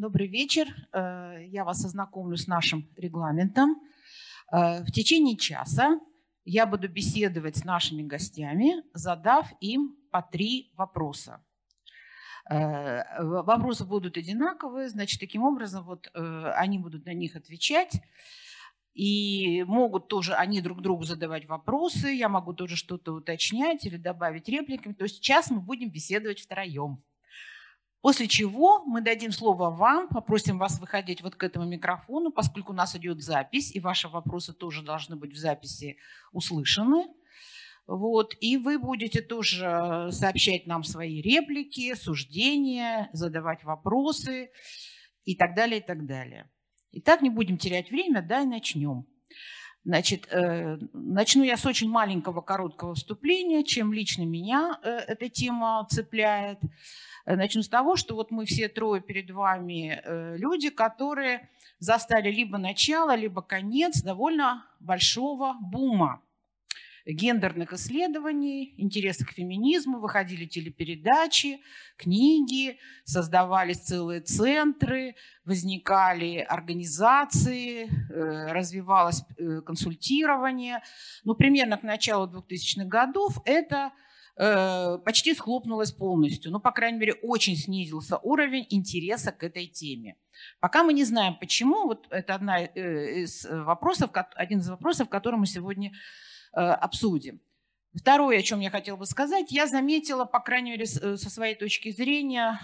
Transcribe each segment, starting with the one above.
добрый вечер. Э, я вас ознакомлю с нашим регламентом. Э, в течение часа я буду беседовать с нашими гостями, задав им по три вопроса. Э, вопросы будут одинаковые, значит, таким образом вот они будут на них отвечать. И могут тоже они друг другу задавать вопросы, я могу тоже что-то уточнять или добавить репликами. То есть сейчас мы будем беседовать втроем. После чего мы дадим слово вам, попросим вас выходить вот к этому микрофону, поскольку у нас идет запись, и ваши вопросы тоже должны быть в записи услышаны. Вот, и вы будете тоже сообщать нам свои реплики, суждения, задавать вопросы и так далее, и так далее. Итак, не будем терять время, да, и начнем. Значит, э, начну я с очень маленького короткого вступления, чем лично меня э, эта тема цепляет. Э, начну с того, что вот мы все трое перед вами люди, которые застали либо начало, либо конец довольно большого бума гендерных исследований, интереса к феминизму, выходили телепередачи, книги, создавались целые центры, возникали организации, э, развивалось консультирование. Ну, примерно к началу 2000-х годов это Э, почти схлопнулась полностью. Ну, по крайней мере, очень снизился уровень интереса к этой теме. Пока мы не знаем, почему, вот это одна э, из вопросов, один из вопросов, который мы сегодня э, обсудим. Второе, о чем я хотела бы сказать, я заметила, по крайней мере, со своей точки зрения,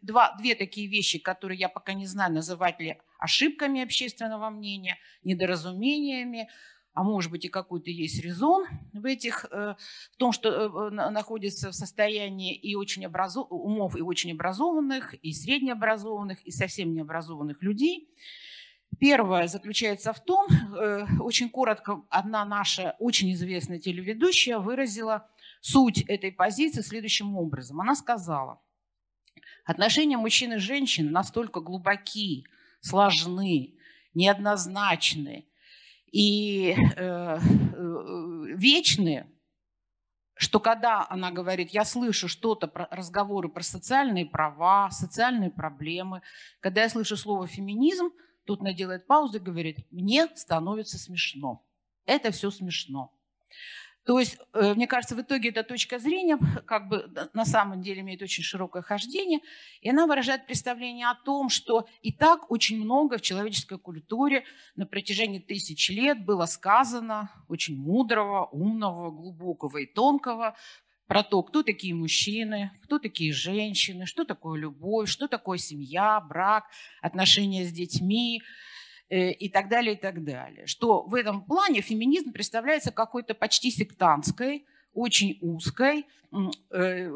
два, две такие вещи, которые я пока не знаю, называть ли ошибками общественного мнения, недоразумениями а может быть и какой-то есть резон в этих, э, в том, что э, находится в состоянии и очень образов... умов и очень образованных, и среднеобразованных, и совсем необразованных людей. Первое заключается в том, э, очень коротко, одна наша очень известная телеведущая выразила суть этой позиции следующим образом. Она сказала, отношения мужчин и женщин настолько глубоки, сложны, неоднозначны, и э, э, вечные, что когда она говорит, я слышу что-то, про, разговоры про социальные права, социальные проблемы, когда я слышу слово феминизм, тут она делает паузу и говорит, мне становится смешно. Это все смешно. То есть, э, мне кажется, в итоге эта точка зрения как бы на самом деле имеет очень широкое хождение, и она выражает представление о том, что и так очень много в человеческой культуре на протяжении тысяч лет было сказано очень мудрого, умного, глубокого и тонкого про то, кто такие мужчины, кто такие женщины, что такое любовь, что такое семья, брак, отношения с детьми, Э, и так далее, и так далее. Что в этом плане феминизм представляется какой-то почти сектантской, очень узкой, э,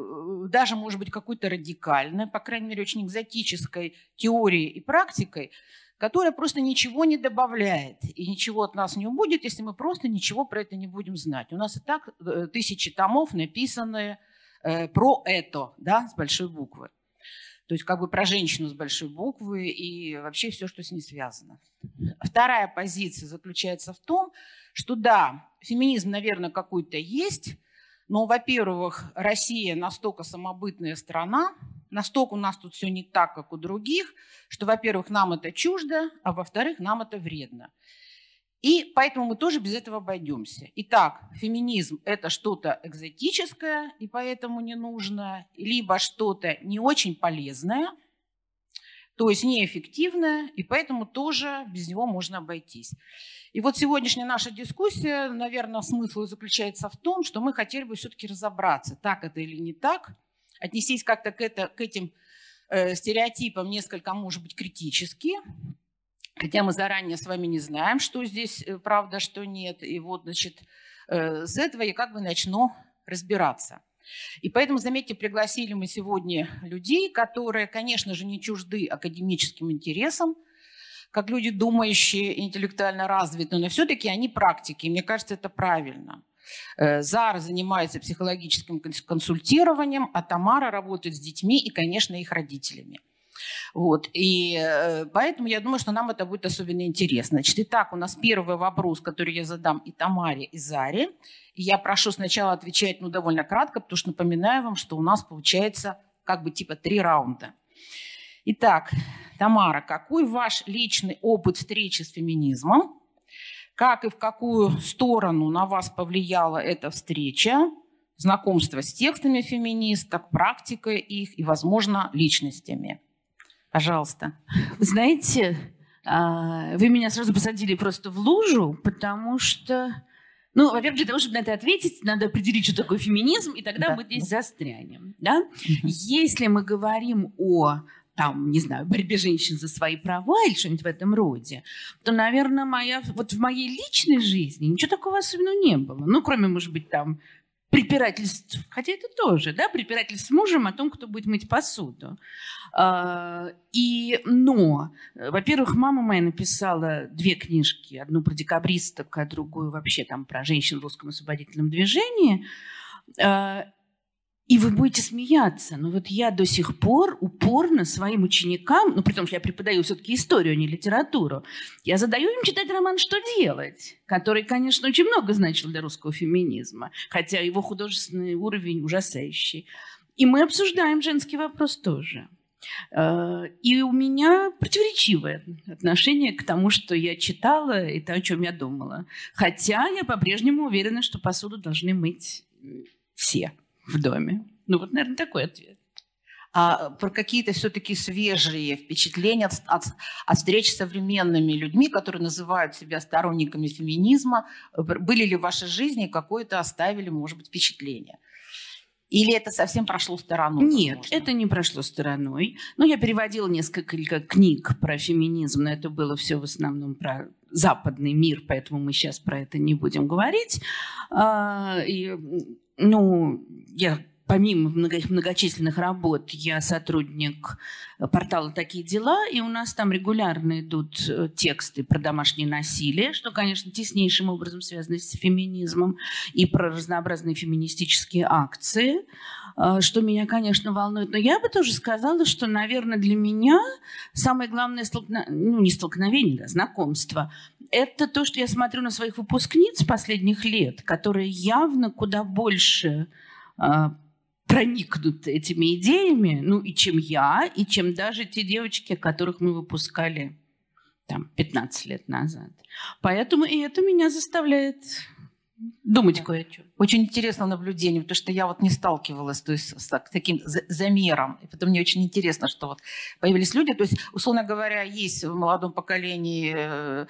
даже, может быть, какой-то радикальной, по крайней мере, очень экзотической теорией и практикой, которая просто ничего не добавляет и ничего от нас не убудет, если мы просто ничего про это не будем знать. У нас и так э, тысячи томов написаны про это, да, с большой буквы. То есть как бы про женщину с большой буквы и вообще все, что с ней связано. Вторая позиция заключается в том, что да, феминизм, наверное, какой-то есть, но, во-первых, Россия настолько самобытная страна, настолько у нас тут все не так, как у других, что, во-первых, нам это чуждо, а во-вторых, нам это вредно. И поэтому мы тоже без этого обойдемся. Итак, феминизм – это что-то экзотическое и поэтому не нужно, либо что-то не очень полезное, то есть неэффективное, и поэтому тоже без него можно обойтись. И вот сегодняшняя наша дискуссия, наверное, смысл заключается в том, что мы хотели бы все-таки разобраться, так это или не так, отнестись как-то к, это, к этим э, стереотипам несколько, может быть, критически, Хотя мы заранее с вами не знаем, что здесь э, правда, что нет. И вот, значит, э, с этого я как бы начну разбираться. И поэтому, заметьте, пригласили мы сегодня людей, которые, конечно же, не чужды академическим интересам, как люди, думающие, интеллектуально развитые, но все-таки они практики. И мне кажется, это правильно. Э, Зара занимается психологическим консультированием, а Тамара работает с детьми и, конечно, их родителями. Вот. И э, поэтому я думаю, что нам это будет особенно интересно. Значит, итак, у нас первый вопрос, который я задам и Тамаре, и Заре. И я прошу сначала отвечать ну, довольно кратко, потому что напоминаю вам, что у нас получается как бы типа три раунда. Итак, Тамара, какой ваш личный опыт встречи с феминизмом? Как и в какую сторону на вас повлияла эта встреча? Знакомство с текстами феминисток, практикой их и, возможно, личностями. Пожалуйста. Вы знаете, а, вы меня сразу посадили просто в лужу, потому что ну, во-первых, для того, чтобы на это ответить, надо определить, что такое феминизм, и тогда да. мы здесь застрянем. Да? Если мы говорим о там, не знаю, борьбе женщин за свои права или что-нибудь в этом роде, то, наверное, моя, вот в моей личной жизни ничего такого особенного не было. Ну, кроме, может быть, там препирательств, хотя это тоже, да, препирательств с мужем о том, кто будет мыть посуду. А, и, но, во-первых, мама моя написала две книжки, одну про декабристок, а другую вообще там про женщин в русском освободительном движении. И вы будете смеяться, но вот я до сих пор упорно своим ученикам, ну, при том, что я преподаю все-таки историю, а не литературу, я задаю им читать роман «Что делать?», который, конечно, очень много значил для русского феминизма, хотя его художественный уровень ужасающий. И мы обсуждаем женский вопрос тоже. Э, и у меня противоречивое отношение к тому, что я читала и то, о чем я думала. Хотя я по-прежнему уверена, что посуду должны мыть все в доме? Ну вот, наверное, такой ответ. А про какие-то все-таки свежие впечатления от, от, от встреч с современными людьми, которые называют себя сторонниками феминизма, были ли в вашей жизни какое-то оставили, может быть, впечатление? Или это совсем прошло стороной? Нет, возможно? это не прошло стороной. Но я переводила несколько книг про феминизм, но это было все в основном про западный мир, поэтому мы сейчас про это не будем говорить. А, и ну, я помимо многочисленных работ, я сотрудник портала «Такие дела», и у нас там регулярно идут э, тексты про домашнее насилие, что, конечно, теснейшим образом связано с феминизмом, и про разнообразные феминистические акции, э, что меня, конечно, волнует. Но я бы тоже сказала, что, наверное, для меня самое главное столкновение, ну, не столкновение, да, знакомство, это то, что я смотрю на своих выпускниц последних лет, которые явно куда больше а, проникнуты этими идеями, ну и чем я, и чем даже те девочки, которых мы выпускали там 15 лет назад. Поэтому и это меня заставляет думать да. кое-что. Очень интересное наблюдение, потому что я вот не сталкивалась то есть, с таким замером. И потом мне очень интересно, что вот появились люди, то есть, условно говоря, есть в молодом поколении Э,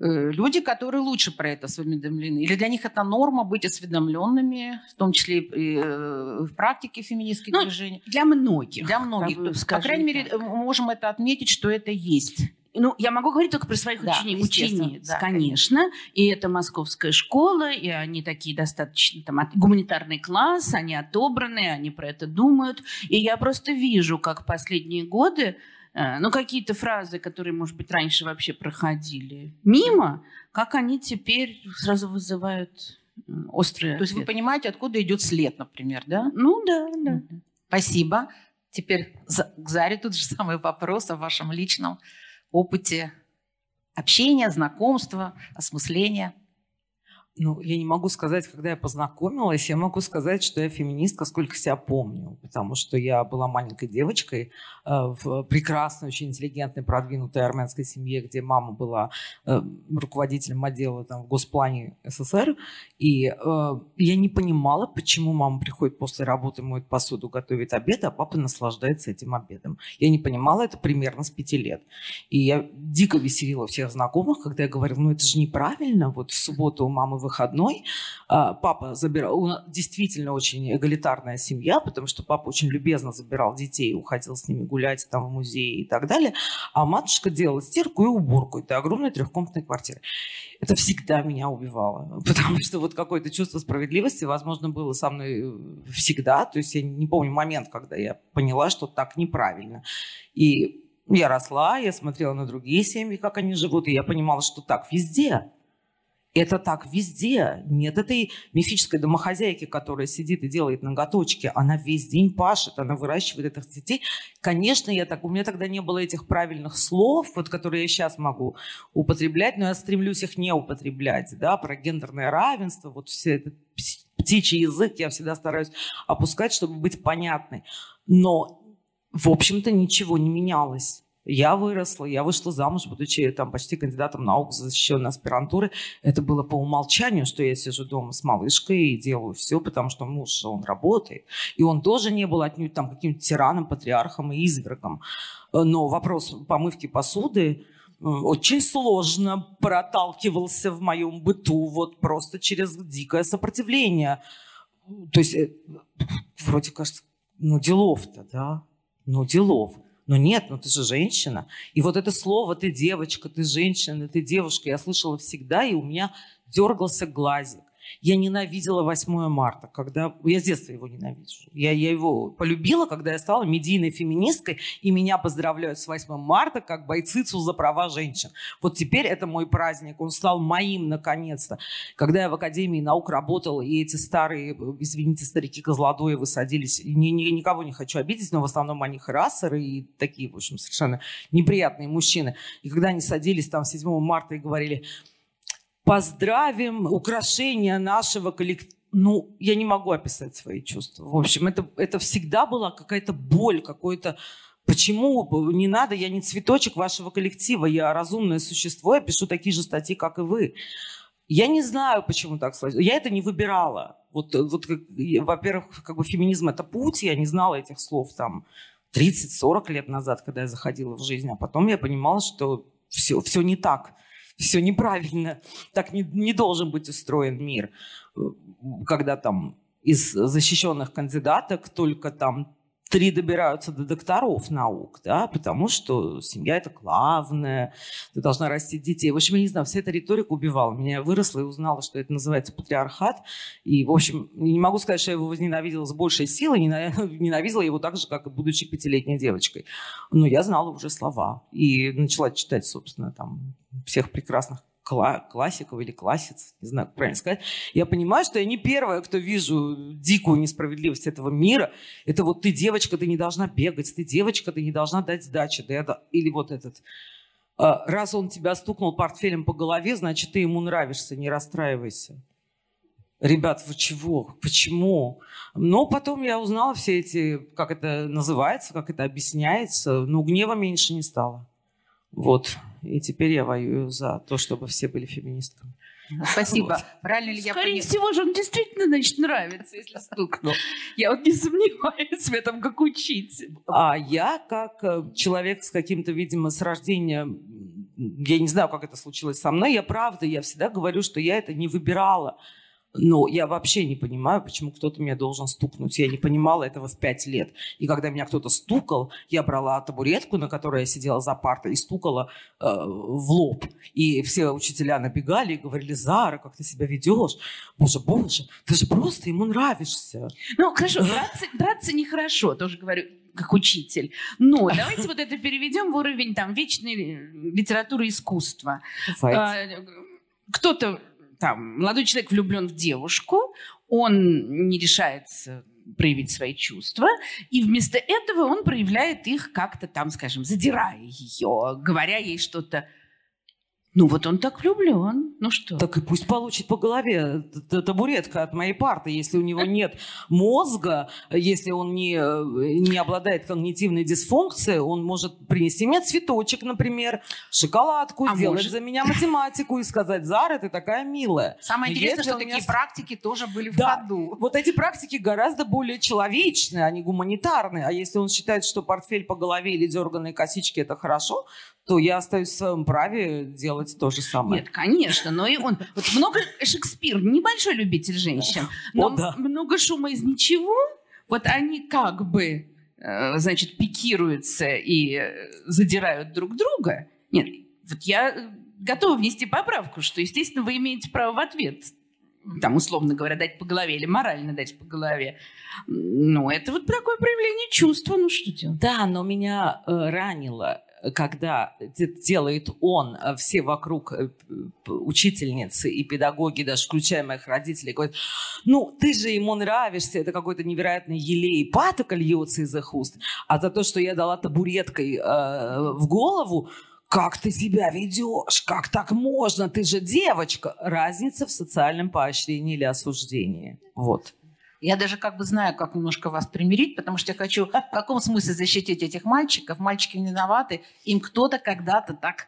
люди, которые лучше про это осведомлены. Или для них это норма быть осведомленными, в том числе и э, в практике феминистских ну, движений. Для многих. Для многих. По крайней мере, так. можем это отметить, что это есть. Ну, я могу говорить только про своих да, учени- учениц, да, конечно. И это московская школа, и они такие достаточно там гуманитарный класс, они отобраны, они про это думают. И я просто вижу, как последние годы Э, ну, какие-то фразы, которые, может быть, раньше вообще проходили мимо, как они теперь сразу вызывают острые То есть вы понимаете, откуда идет след, например, да? Ну, да, да. Спасибо. Теперь к Заре тут же самый вопрос о вашем личном опыте общения, знакомства, осмысления. Ну, я не могу сказать, когда я познакомилась, я могу сказать, что я феминистка, сколько себя помню, потому что я была маленькой девочкой э, в прекрасной, очень интеллигентной, продвинутой армянской семье, где мама была э, руководителем отдела там, в Госплане СССР, и э, я не понимала, почему мама приходит после работы, моет посуду, готовит обед, а папа наслаждается этим обедом. Я не понимала это примерно с пяти лет. И я дико веселила всех знакомых, когда я говорила, ну это же неправильно, вот в субботу у мамы выходной. А, папа забирал, действительно очень эгалитарная семья, потому что папа очень любезно забирал детей, уходил с ними гулять там в музей и так далее. А матушка делала стирку и уборку этой огромной трехкомнатной квартиры. Это всегда меня убивало, потому что вот какое-то чувство справедливости, возможно, было со мной э, всегда. То есть я не помню момент, когда я поняла, что так неправильно. И я росла, я смотрела на другие семьи, как они живут, и я понимала, что так везде. Это так везде. Нет этой мифической домохозяйки, которая сидит и делает ноготочки. Она весь день пашет, она выращивает этих детей. Конечно, я так, у меня тогда не было этих правильных слов, вот, которые я сейчас могу употреблять, но я стремлюсь их не употреблять. Да, про гендерное равенство, вот все этот птичий язык я всегда стараюсь опускать, чтобы быть понятной. Но, в общем-то, ничего не менялось. Я выросла, я вышла замуж, будучи там почти кандидатом наук, защищенной аспирантуры. Это было по умолчанию, что я сижу дома с малышкой и делаю все, потому что муж, он работает. И он тоже не был отнюдь там каким-то тираном, патриархом и извергом. Но вопрос помывки посуды очень сложно проталкивался в моем быту вот просто через дикое сопротивление. То есть э, вроде кажется, ну делов-то, да, ну делов. Но нет, ну ты же женщина. И вот это слово «ты девочка», «ты женщина», «ты девушка» я слышала всегда, и у меня дергался глазик. Я ненавидела 8 марта, когда... Я с детства его ненавижу. Я, я его полюбила, когда я стала медийной феминисткой, и меня поздравляют с 8 марта как бойцицу за права женщин. Вот теперь это мой праздник, он стал моим наконец-то. Когда я в Академии наук работала, и эти старые, извините, старики Козлодоевы садились, ни, ни, никого не хочу обидеть, но в основном они харасеры и такие, в общем, совершенно неприятные мужчины. И когда они садились там 7 марта и говорили, поздравим украшение нашего коллектива. Ну, я не могу описать свои чувства. В общем, это, это всегда была какая-то боль, какой-то... Почему не надо? Я не цветочек вашего коллектива, я разумное существо, я пишу такие же статьи, как и вы. Я не знаю, почему так сложилось. Я это не выбирала. Вот, вот во-первых, как бы феминизм – это путь, я не знала этих слов там 30-40 лет назад, когда я заходила в жизнь, а потом я понимала, что все, все не так все неправильно. Так не, не должен быть устроен мир. Когда там из защищенных кандидаток только там три добираются до докторов наук, да, потому что семья это главное, ты должна растить детей. В общем, я не знаю, вся эта риторика убивала меня. Выросла и узнала, что это называется патриархат. И, в общем, не могу сказать, что я его возненавидела с большей силой, ненавидела его так же, как и будучи пятилетней девочкой. Но я знала уже слова и начала читать, собственно, там всех прекрасных классиков или классиц, не знаю, как правильно сказать, я понимаю, что я не первая, кто вижу дикую несправедливость этого мира. Это вот ты девочка, ты не должна бегать, ты девочка, ты не должна дать сдачи. Да это, или вот этот, а, раз он тебя стукнул портфелем по голове, значит, ты ему нравишься, не расстраивайся. Ребят, вы чего? Почему? Но потом я узнала все эти, как это называется, как это объясняется, но гнева меньше не стало. Вот. И теперь я воюю за то, чтобы все были феминистками. Спасибо. Вот. Правильно ли я Скорее поняла? всего же он действительно, значит, нравится, если стукнул. Я вот не сомневаюсь в этом, как учитель. А я, как э, человек с каким-то, видимо, с рождения, я не знаю, как это случилось со мной, я правда, я всегда говорю, что я это не выбирала. Но я вообще не понимаю, почему кто-то меня должен стукнуть. Я не понимала этого в пять лет. И когда меня кто-то стукал, я брала табуретку, на которой я сидела за партой, и стукала э, в лоб. И все учителя набегали и говорили, Зара, как ты себя ведешь? Боже, боже, ты же просто ему нравишься. Ну, хорошо, драться, драться нехорошо, тоже говорю как учитель. Но давайте вот это переведем в уровень там вечной литературы искусства. А, кто-то там молодой человек влюблен в девушку, он не решается проявить свои чувства, и вместо этого он проявляет их как-то там, скажем, задирая ее, говоря ей что-то ну вот он так влюблен. Ну что? Так и пусть получит по голове табуретка от моей парты, если у него нет мозга, если он не, не обладает когнитивной дисфункцией, он может принести мне цветочек, например, шоколадку, а сделать может... за меня математику и сказать, Зара, ты такая милая. Самое интересное, что меня... такие практики тоже были в да. ходу. Вот эти практики гораздо более человечные, они гуманитарные. А если он считает, что портфель по голове или дерганные косички – это хорошо, то я остаюсь в своем праве делать то же самое. Нет, конечно, но и он... Вот много... Шекспир небольшой любитель женщин, но О, да. много шума из ничего. Вот они как бы, э, значит, пикируются и э, задирают друг друга. Нет, вот я готова внести поправку, что, естественно, вы имеете право в ответ там, условно говоря, дать по голове или морально дать по голове. Ну, это вот такое проявление чувства, ну что делать? Да, но меня э, ранило когда делает он, э, все вокруг э, учительницы и педагоги, даже включая моих родителей, говорят, ну, ты же ему нравишься, это какой-то невероятный елей, патока льется из их уст, а за то, что я дала табуреткой э, в голову, как ты себя ведешь, как так можно, ты же девочка. Разница в социальном поощрении или осуждении. Вот. Я даже как бы знаю, как немножко вас примирить, потому что я хочу в каком смысле защитить этих мальчиков. Мальчики не виноваты, им кто-то когда-то так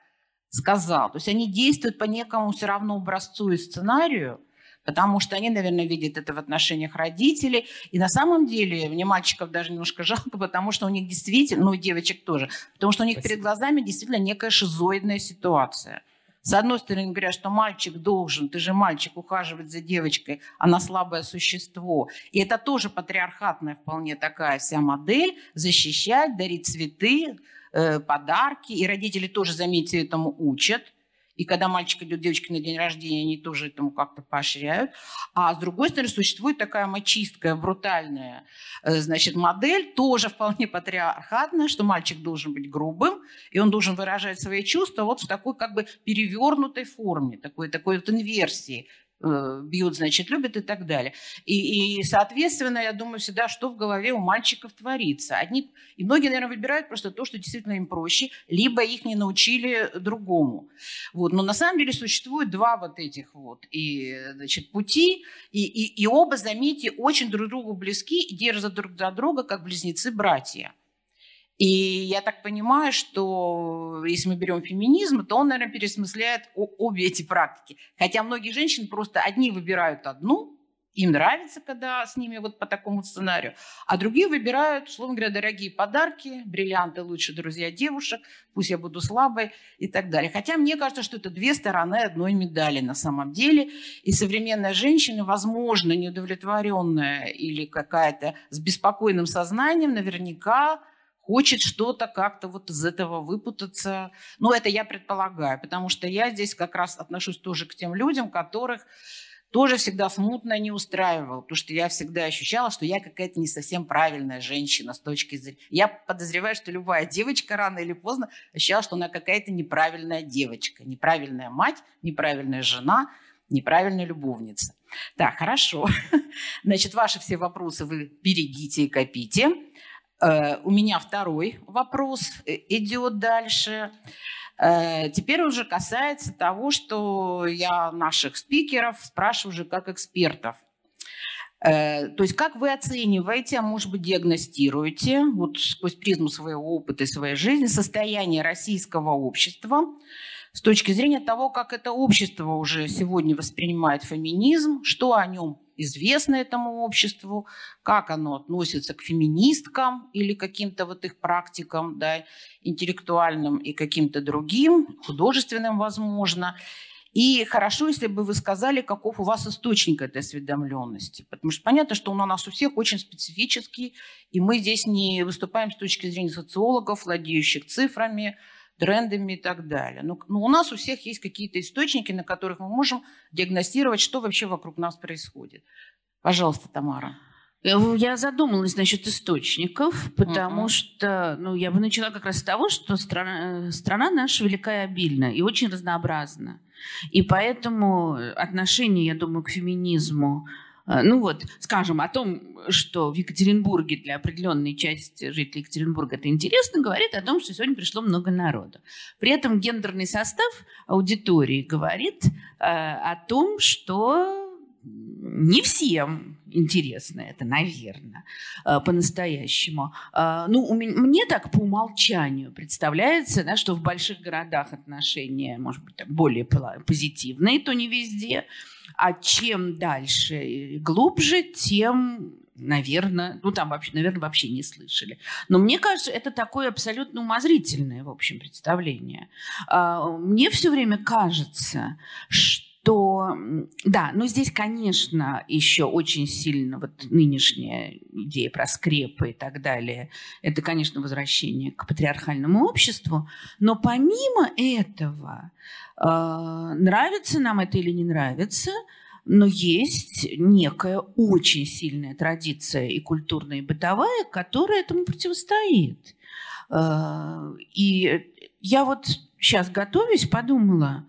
сказал. То есть они действуют по некому все равно образцу и сценарию, потому что они, наверное, видят это в отношениях родителей. И на самом деле мне мальчиков даже немножко жалко, потому что у них действительно, ну и девочек тоже, потому что у них Спасибо. перед глазами действительно некая шизоидная ситуация. С одной стороны, говорят, что мальчик должен, ты же мальчик, ухаживать за девочкой, она слабое существо. И это тоже патриархатная вполне такая вся модель, защищать, дарить цветы, э, подарки. И родители тоже, заметьте, этому учат. И когда мальчик идет девочке на день рождения, они тоже этому как-то поощряют. А с другой стороны, существует такая мачистская, брутальная э, значит, модель, тоже вполне патриархатная, что мальчик должен быть грубым, и он должен выражать свои чувства вот в такой как бы перевернутой форме, такой, такой вот инверсии. Э, бьют, значит, любят и так далее. И, и, соответственно, я думаю всегда, что в голове у мальчиков творится. Одни, и многие, наверное, выбирают просто то, что действительно им проще, либо их не научили другому. Вот. Но на самом деле существует два вот этих вот и, значит, пути, и, и, и оба, заметьте, очень друг другу близки и держат друг за друга, как близнецы-братья. И я так понимаю, что если мы берем феминизм, то он, наверное, пересмысляет обе эти практики. Хотя многие женщины просто одни выбирают одну, им нравится, когда с ними вот по такому сценарию, а другие выбирают, условно говоря, дорогие подарки, бриллианты лучшие друзья девушек, пусть я буду слабой и так далее. Хотя мне кажется, что это две стороны одной медали на самом деле. И современная женщина, возможно, неудовлетворенная или какая-то с беспокойным сознанием, наверняка хочет что-то как-то вот из этого выпутаться. Ну, это я предполагаю, потому что я здесь как раз отношусь тоже к тем людям, которых тоже всегда смутно не устраивал, потому что я всегда ощущала, что я какая-то не совсем правильная женщина с точки зрения... Я подозреваю, что любая девочка рано или поздно ощущала, что она какая-то неправильная девочка, неправильная мать, неправильная жена, неправильная любовница. Так, хорошо. Значит, ваши все вопросы вы берегите и копите. Э, у меня второй вопрос э, идет дальше. Э, теперь уже касается того, что я наших спикеров спрашиваю уже как экспертов. То есть как вы оцениваете, а может быть диагностируете, вот сквозь призму своего опыта и своей жизни, состояние российского общества с точки зрения того, как это общество уже сегодня воспринимает феминизм, что о нем известно этому обществу, как оно относится к феминисткам или каким-то вот их практикам, да, интеллектуальным и каким-то другим, художественным, возможно. И хорошо, если бы вы сказали, каков у вас источник этой осведомленности. Потому что понятно, что он у нас у всех очень специфический, и мы здесь не выступаем с точки зрения социологов, владеющих цифрами, трендами и так далее. Но, но у нас у всех есть какие-то источники, на которых мы можем диагностировать, что вообще вокруг нас происходит. Пожалуйста, Тамара. Э, я задумалась насчет источников, потому uh-huh. что ну, я бы начала как раз с того, что страна, э, страна наша велика и обильна, и очень разнообразна. И поэтому отношение, я думаю, к феминизму Э, ну вот, скажем, о том, что в Екатеринбурге для определенной части жителей Екатеринбурга это интересно, говорит о том, что сегодня пришло много народу. При этом гендерный состав аудитории говорит э, о том, что не всем интересно это, наверное, э, по-настоящему. Э, ну, мне так по умолчанию представляется, да, что в больших городах отношения, может быть, более позитивные, то не везде. А чем дальше и глубже, тем наверное, ну там вообще, наверное, вообще не слышали. Но мне кажется, это такое абсолютно умозрительное, в общем, представление. А, мне все время кажется, что то да, но здесь, конечно, еще очень сильно вот нынешняя идея про скрепы и так далее, это, конечно, возвращение к патриархальному обществу, но помимо этого, э, нравится нам это или не нравится, но есть некая очень сильная традиция и культурная, и бытовая, которая этому противостоит. Э, и я вот сейчас готовясь, подумала,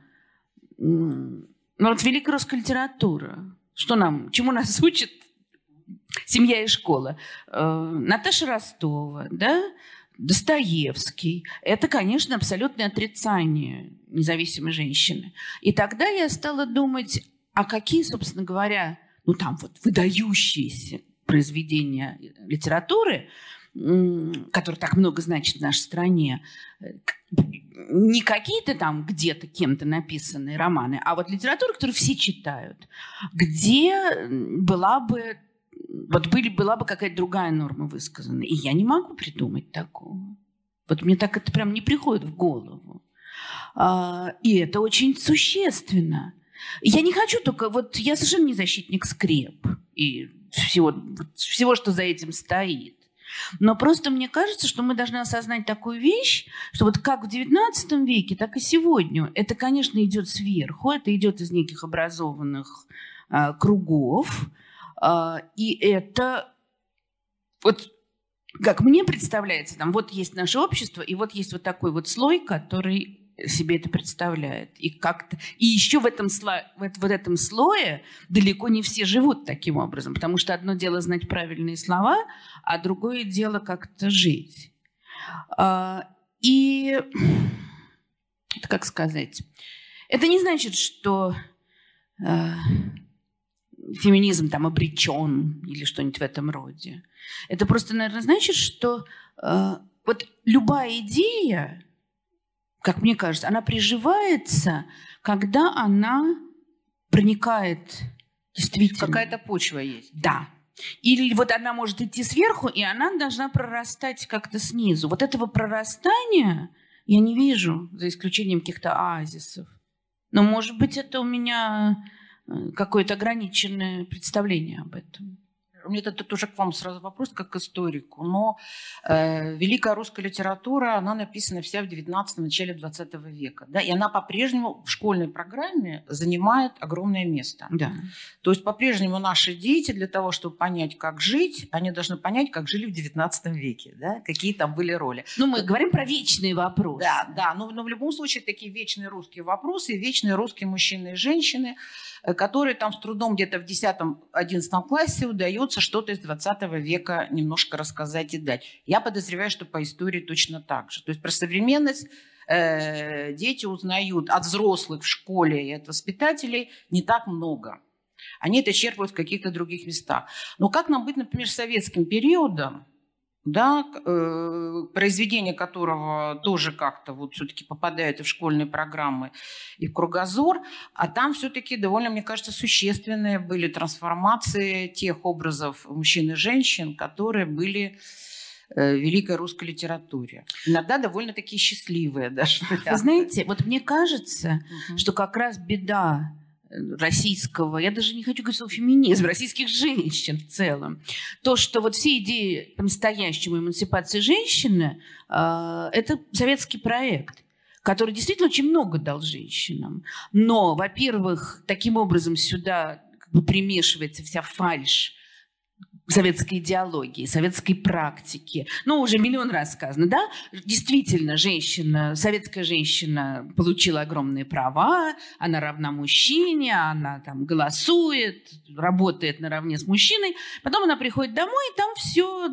ну вот великая русская литература. Что нам, чему нас учит семья и школа? Э, Наташа Ростова, да? Достоевский. Это, конечно, абсолютное отрицание независимой женщины. И тогда я стала думать, а какие, собственно говоря, ну там вот выдающиеся произведения литературы, который так много значит в нашей стране, не какие-то там где-то кем-то написанные романы, а вот литература, которую все читают, где была бы вот были, была бы какая-то другая норма высказана. И я не могу придумать такого. Вот мне так это прям не приходит в голову. А, и это очень существенно. Я не хочу только... Вот я совершенно не защитник скреп и всего, всего, что за этим стоит. Но просто мне кажется, что мы должны осознать такую вещь, что вот как в XIX веке, так и сегодня. Это, конечно, идет сверху, это идет из неких образованных э, кругов. Э, и это вот как мне представляется, там вот есть наше общество, и вот есть вот такой вот слой, который себе это представляет. И как-то и еще в этом слое, вот, вот этом слое далеко не все живут таким образом, потому что одно дело знать правильные слова, а другое дело как-то жить. А, и как сказать, это не значит, что а, феминизм там обречен или что-нибудь в этом роде. Это просто, наверное, значит, что а, вот любая идея, как мне кажется, она приживается, когда она проникает действительно. Какая-то почва есть. Да. Или вот она может идти сверху, и она должна прорастать как-то снизу. Вот этого прорастания я не вижу, за исключением каких-то оазисов. Но, может быть, это у меня э, какое-то ограниченное представление об этом у меня это уже к вам сразу вопрос, как к историку, но э, великая русская литература, она написана вся в 19 начале 20 века, да, и она по-прежнему в школьной программе занимает огромное место. Да. То есть по-прежнему наши дети для того, чтобы понять, как жить, они должны понять, как жили в 19 веке, да, какие там были роли. Ну, мы говорим про вечные вопросы. Да, да, но, но в любом случае такие вечные русские вопросы, вечные русские мужчины и женщины, который там с трудом где-то в 10-11 классе удается что-то из 20 века немножко рассказать и дать. Я подозреваю, что по истории точно так же. То есть про современность э, дети узнают от взрослых в школе и от воспитателей не так много. Они это черпают в каких-то других местах. Но как нам быть, например, советским периодом, да, э, произведение которого тоже как-то вот все-таки попадает и в школьные программы, и в кругозор, а там все-таки довольно, мне кажется, существенные были трансформации тех образов мужчин и женщин, которые были э, в великой русской литературе. Иногда довольно такие счастливые даже. Вы знаете, вот мне кажется, угу. что как раз беда российского, я даже не хочу говорить слово феминизм, российских женщин в целом. То, что вот все идеи по-настоящему эмансипации женщины, э, это советский проект который действительно очень много дал женщинам. Но, во-первых, таким образом сюда как бы примешивается вся фальшь советской идеологии, советской практики. Ну, уже миллион раз сказано, да? Действительно, женщина, советская женщина получила огромные права, она равна мужчине, она там голосует, работает наравне с мужчиной. Потом она приходит домой, и там все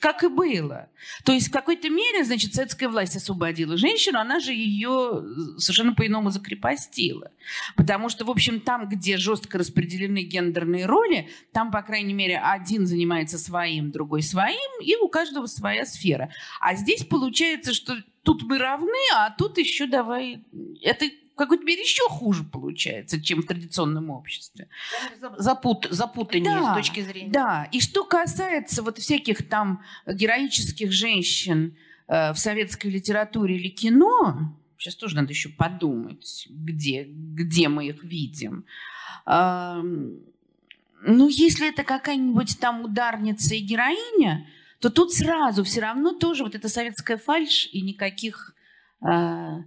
как и было. То есть в какой-то мере, значит, советская власть освободила женщину, она же ее совершенно по-иному закрепостила. Потому что, в общем, там, где жестко распределены гендерные роли, там, по крайней мере, один занимается своим, другой своим, и у каждого своя сфера. А здесь получается, что тут мы равны, а тут еще давай... Это какой-то мере еще хуже получается, чем в традиционном обществе. Запут, запутание да, с точки зрения. Да, и что касается вот всяких там героических женщин э, в советской литературе или кино, сейчас тоже надо еще подумать, где, где мы их видим. Э, ну, если это какая-нибудь там ударница и героиня, то тут сразу все равно тоже вот эта советская фальшь и никаких... Э,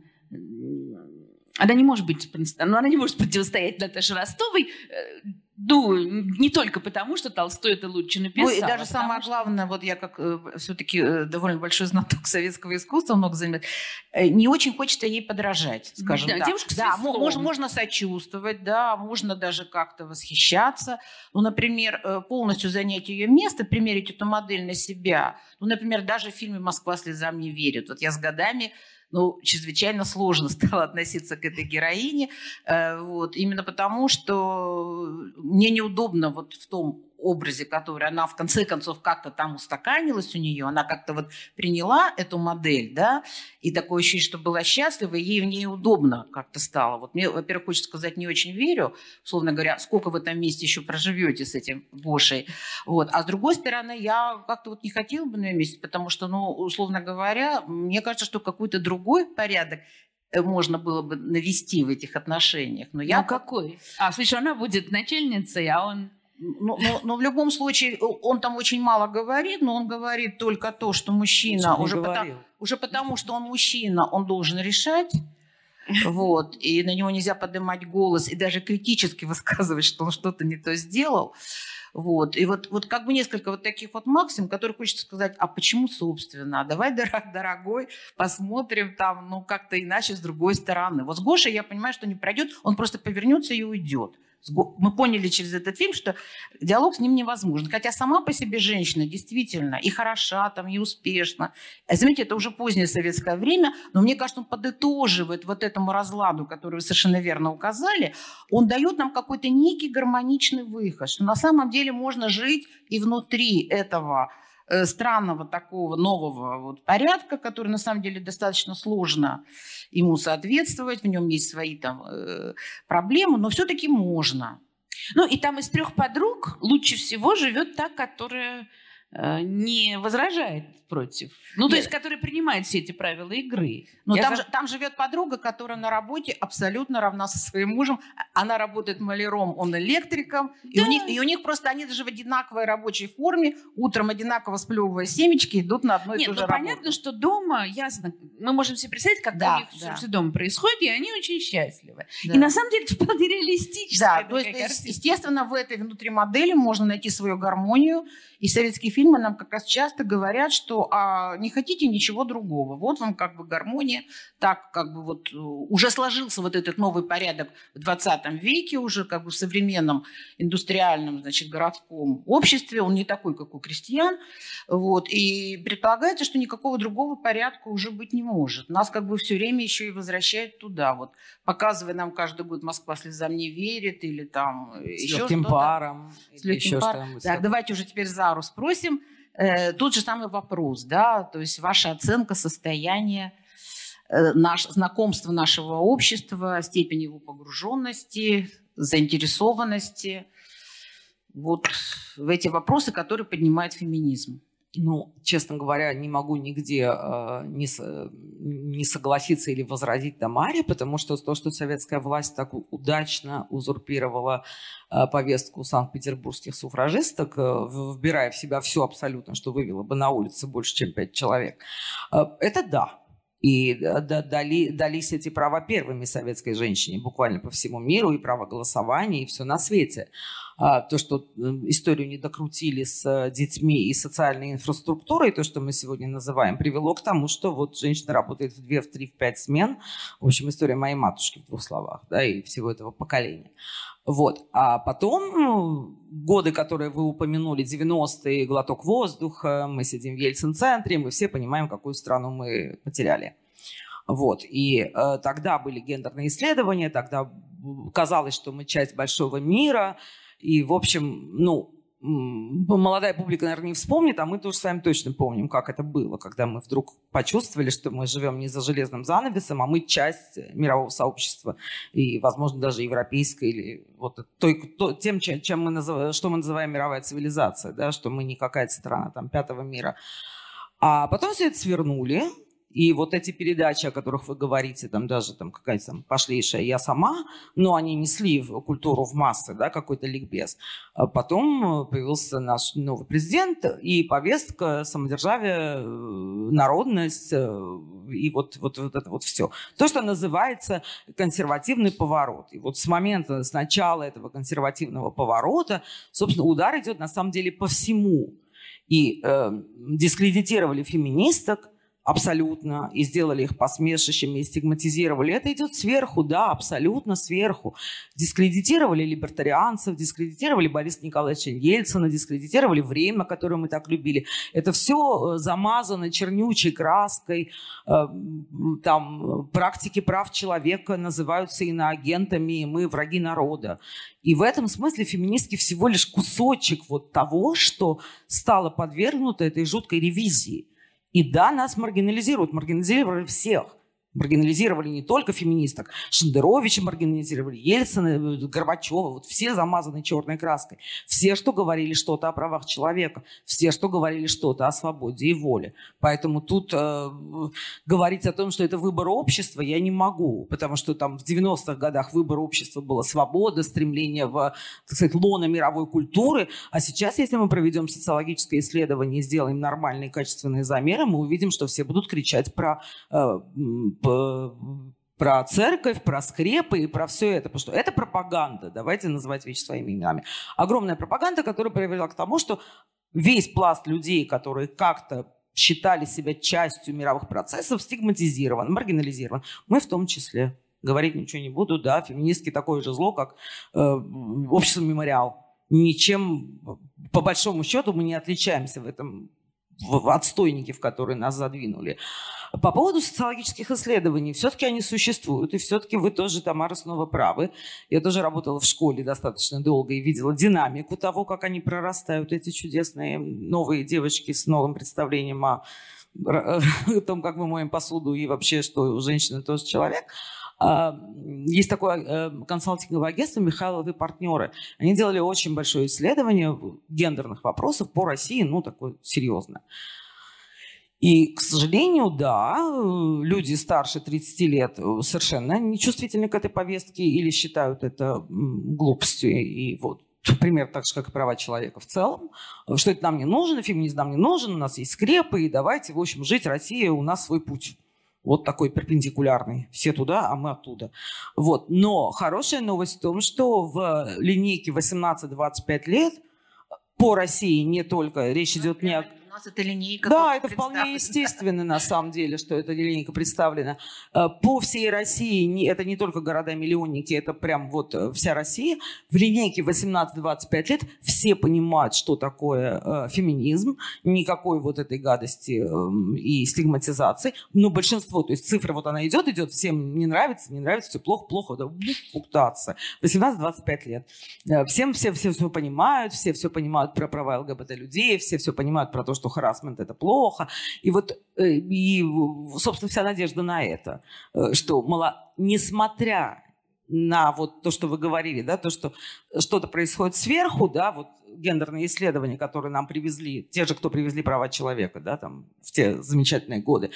она не может быть, но она не может противостоять Наташе Ростовой, э, ну, не только потому, что Толстой это лучше написал. Ну, и даже а самое что... главное, вот я как э, все-таки э, довольно большой знаток советского искусства, много занимаюсь, э, не очень хочется ей подражать, скажем да, так. Девушка да, можно, можно сочувствовать, да, можно даже как-то восхищаться. Ну, например, э, полностью занять ее место, примерить эту модель на себя. Ну, например, даже в фильме «Москва слезам не верит». Вот я с годами ну, чрезвычайно сложно стало относиться к этой героине, э, вот, именно потому, что мне неудобно вот в том образе, который она в конце концов как-то там устаканилась у нее, она как-то вот приняла эту модель, да, и такое ощущение, что была счастлива, и ей в ней удобно как-то стало. Вот мне, во-первых, хочется сказать, не очень верю, условно говоря, сколько в этом месте еще проживете с этим Гошей. Вот. А с другой стороны, я как-то вот не хотела бы на ее месте, потому что, ну, условно говоря, мне кажется, что какой-то другой порядок Э, можно было бы навести в этих отношениях. Но я... Ну какой? А, слышь, она будет начальницей, а он... Ну, но, но в любом случае он там очень мало говорит, но он говорит только то, что мужчина уже потому, уже потому, что он мужчина, он должен решать. Вот, и на него нельзя поднимать голос и даже критически высказывать, что он что-то не то сделал. Вот. И вот, вот как бы несколько вот таких вот максим, которые хочется сказать, а почему собственно? Давай, дорогой, посмотрим там, ну, как-то иначе с другой стороны. Вот с Гошей я понимаю, что не пройдет, он просто повернется и уйдет мы поняли через этот фильм, что диалог с ним невозможен. Хотя сама по себе женщина действительно и хороша, там, и успешна. А, заметьте, это уже позднее советское время, но мне кажется, он подытоживает вот этому разладу, который вы совершенно верно указали, он дает нам какой-то некий гармоничный выход, что на самом деле можно жить и внутри этого Э, странного такого нового вот порядка, который на самом деле достаточно сложно ему соответствовать, в нем есть свои там э, проблемы, но все-таки можно. Ну и там из трех подруг лучше всего живет та, которая Э, не возражает против. Ну, то есть, который принимает все эти правила игры. Но там, за... же, там живет подруга, которая на работе абсолютно равна со своим мужем. Она работает маляром, он электриком. Да. И, у них, и у них просто они даже в одинаковой рабочей форме, утром одинаково сплевывая семечки, идут на Нет, и ту ну, же понятно, работу. что дома, ясно, мы можем себе представить, как да, у них да. все дома происходит, и они очень счастливы. Да. И на самом деле это вполне реалистично. Да, то есть, естественно, в этой внутри модели можно найти свою гармонию. И советские фильмы нам как раз часто говорят, что а, не хотите ничего другого. Вот вам как бы гармония, так как бы вот э, уже сложился вот этот новый порядок в 20 веке уже как бы в современном индустриальном, значит, городском обществе. Он не такой, как у крестьян. Вот. И предполагается, что никакого другого порядка уже быть не может. Нас как бы все время еще и возвращают туда. Вот показывая нам каждый год «Москва слезам не верит» или там э, с еще легким паром. С легким паром. Так, давайте уже теперь за Лару спросим. Э, тут же самый вопрос, да, то есть ваша оценка состояния э, наш, знакомства нашего общества, степень его погруженности, заинтересованности вот в эти вопросы, которые поднимает феминизм. Ну, честно говоря, не могу нигде э, не, не согласиться или возразить Тамаре, потому что то, что советская власть так удачно узурпировала э, повестку санкт-петербургских суфражисток, э, вбирая в себя все абсолютно, что вывело бы на улице больше, чем пять человек, э, это да. И дали, дались эти права первыми советской женщине буквально по всему миру, и право голосования, и все на свете. А, то, что историю не докрутили с э, детьми и социальной инфраструктурой, то, что мы сегодня называем, привело к тому, что вот женщина работает в две, в три, в пять смен. В общем, история моей матушки в двух словах, да, и всего этого поколения. Вот. А потом ну, годы, которые вы упомянули, 90-е, глоток воздуха, мы сидим в Ельцин-центре, мы все понимаем, какую страну мы потеряли. Вот. И э, тогда были гендерные исследования, тогда казалось, что мы часть большого мира, и, в общем, ну, молодая публика, наверное, не вспомнит, а мы тоже с вами точно помним, как это было, когда мы вдруг почувствовали, что мы живем не за железным занавесом, а мы часть мирового сообщества и, возможно, даже европейской или вот той, то, тем, чем мы называем, что мы называем мировая цивилизация, да, что мы не какая-то страна там пятого мира. А потом все это свернули, и вот эти передачи, о которых вы говорите, там даже там какая-то там пошлейшая «Я сама», но они несли в культуру в массы, да, какой-то ликбез. А потом появился наш новый президент, и повестка, самодержавие, э, народность, э, и вот, вот, вот это вот все. То, что называется консервативный поворот. И вот с момента, с начала этого консервативного поворота, собственно, удар идет на самом деле по всему. И э, дискредитировали феминисток, абсолютно, и сделали их посмешищами, и стигматизировали. Это идет сверху, да, абсолютно сверху. Дискредитировали либертарианцев, дискредитировали Бориса Николаевича Ельцина, дискредитировали время, которое мы так любили. Это все э, замазано чернючей краской. Э, там практики прав человека называются иноагентами, и мы враги народа. И в этом смысле феминистки всего лишь кусочек вот того, что стало подвергнуто этой жуткой ревизии. И да, нас маргинализируют, маргинализировали всех. Маргинализировали не только феминисток, Шендеровича маргинализировали, Ельцина, Горбачева, вот все замазаны черной краской. Все, что говорили что-то о правах человека, все, что говорили что-то о свободе и воле. Поэтому тут э, говорить о том, что это выбор общества, я не могу, потому что там в 90-х годах выбор общества была свобода, стремление в, так сказать, лоно мировой культуры, а сейчас, если мы проведем социологическое исследование и сделаем нормальные качественные замеры, мы увидим, что все будут кричать про э, про церковь, про скрепы и про все это. Потому что это пропаганда. Давайте называть вещи своими именами. Огромная пропаганда, которая привела к тому, что весь пласт людей, которые как-то считали себя частью мировых процессов, стигматизирован, маргинализирован. Мы в том числе. Говорить ничего не буду, да, феминистки такое же зло, как э, общество мемориал. Ничем, по большому счету, мы не отличаемся в этом в отстойники, в которые нас задвинули. По поводу социологических исследований, все-таки они существуют, и все-таки вы тоже, Тамара, снова правы. Я тоже работала в школе достаточно долго и видела динамику того, как они прорастают, эти чудесные новые девочки с новым представлением о, о том, как мы моем посуду и вообще, что женщина тоже человек. А, есть такое э, консалтинговое агентство «Михайловы партнеры». Они делали очень большое исследование гендерных вопросов по России, ну, такое серьезное. И, к сожалению, да, люди старше 30 лет совершенно не чувствительны к этой повестке или считают это глупостью. И вот пример так же, как и права человека в целом, что это нам не нужно, феминизм нам не нужен, у нас есть скрепы, и давайте, в общем, жить Россия, у нас свой путь. Вот такой перпендикулярный. Все туда, а мы оттуда. Вот. Но хорошая новость в том, что в линейке 18-25 лет по России не только речь идет не о нас эта линейка. Да, это вполне естественно на самом деле, что эта линейка представлена. Э, по всей России, это не только города-миллионники, это прям вот э, вся Россия. В линейке 18-25 лет все понимают, что такое э, феминизм, никакой вот этой гадости эм, и стигматизации. Но большинство, то есть цифра вот она идет, идет, всем не нравится, не нравится, все плохо, плохо, да, пуктаться. 18-25 лет. Всем все, все все понимают, все все понимают про права ЛГБТ-людей, все все понимают про то, что что харасмент это плохо. И вот, э, и, собственно, вся надежда на это, э, что, мало, несмотря на вот то, что вы говорили, да, то, что что-то происходит сверху, да, вот гендерные исследования, которые нам привезли, те же, кто привезли права человека, да, там, в те замечательные годы,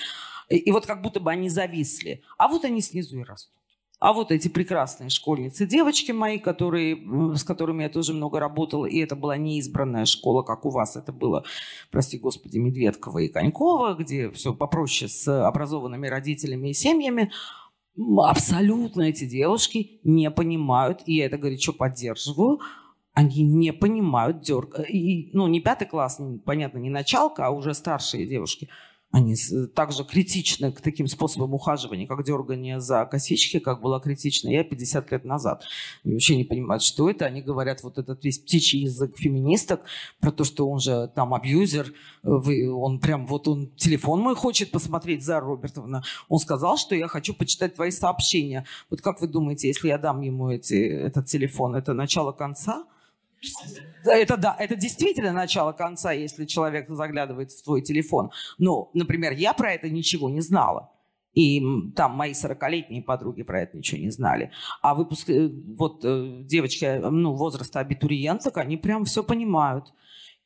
и, и вот как будто бы они зависли, а вот они снизу и растут. А вот эти прекрасные школьницы, девочки мои, которые, с которыми я тоже много работала, и это была неизбранная школа, как у вас это было, прости господи, Медведкова и Конькова, где все попроще с образованными родителями и семьями, абсолютно эти девушки не понимают, и я это горячо поддерживаю, они не понимают дерг... И, ну, не пятый класс, понятно, не началка, а уже старшие девушки – они также критичны к таким способам ухаживания, как дергание за косички, как была критична я 50 лет назад. Они вообще не понимают, что это. Они говорят вот этот весь птичий язык феминисток про то, что он же там абьюзер, он прям вот он телефон мой хочет посмотреть, за Робертовна. Он сказал, что я хочу почитать твои сообщения. Вот как вы думаете, если я дам ему эти, этот телефон, это начало конца? Это да, это действительно начало конца, если человек заглядывает в твой телефон. Но, например, я про это ничего не знала. И там мои 40-летние подруги про это ничего не знали. А выпуск, э, вот э, девочки э, ну, возраста абитуриенток, они прям все понимают.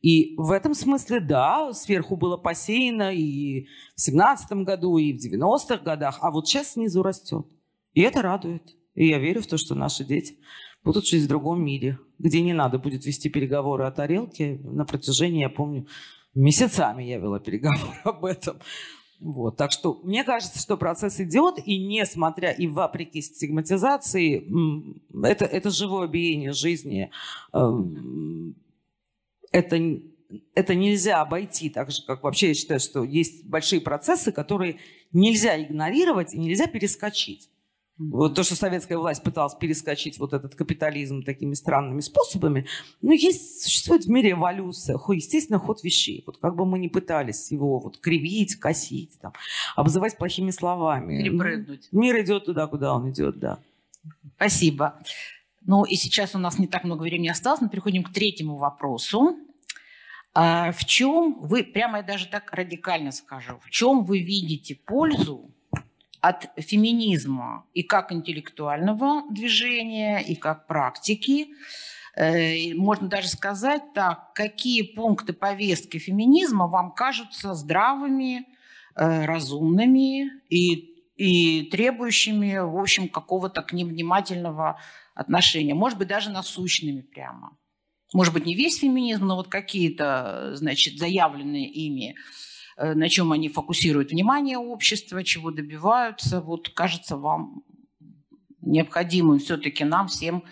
И в этом смысле, да, сверху было посеяно и в 17 году, и в 90-х годах, а вот сейчас снизу растет. И это радует. И я верю в то, что наши дети будут жить в другом мире, где не надо будет вести переговоры о тарелке. На протяжении, я помню, месяцами я вела переговоры об этом. Вот. Так что мне кажется, что процесс идет, и несмотря и вопреки стигматизации, это, это живое биение жизни. Эм, это это нельзя обойти, так же, как вообще я считаю, что есть большие процессы, которые нельзя игнорировать и нельзя перескочить. Вот то, что советская власть пыталась перескочить вот этот капитализм такими странными способами, ну, есть, существует в мире эволюция, естественно, ход вещей. Вот как бы мы ни пытались его вот кривить, косить, там, обзывать плохими словами. Перепрыгнуть. Ну, мир идет туда, куда он идет, да. Спасибо. Ну и сейчас у нас не так много времени осталось, мы переходим к третьему вопросу. А в чем вы, прямо я даже так радикально скажу, в чем вы видите пользу от феминизма и как интеллектуального движения, и как практики? Э, можно даже сказать так, какие пункты повестки феминизма вам кажутся здравыми, э, разумными и и требующими, в общем, какого-то к ним внимательного отношения, может быть, даже насущными прямо. Может быть, не весь феминизм, но вот какие-то, значит, заявленные ими, э, на чем они фокусируют внимание общества, чего добиваются, вот кажется вам необходимым все-таки нам всем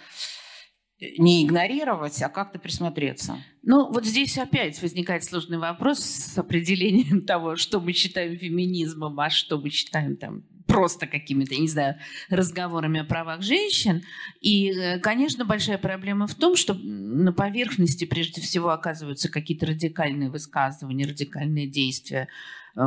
не игнорировать, а как-то присмотреться. Ну, вот здесь опять возникает сложный вопрос с определением того, что мы считаем феминизмом, а что мы считаем там просто какими-то, не знаю, разговорами о правах женщин. И, э, конечно, большая проблема в том, что на поверхности прежде всего оказываются какие-то радикальные высказывания, радикальные действия,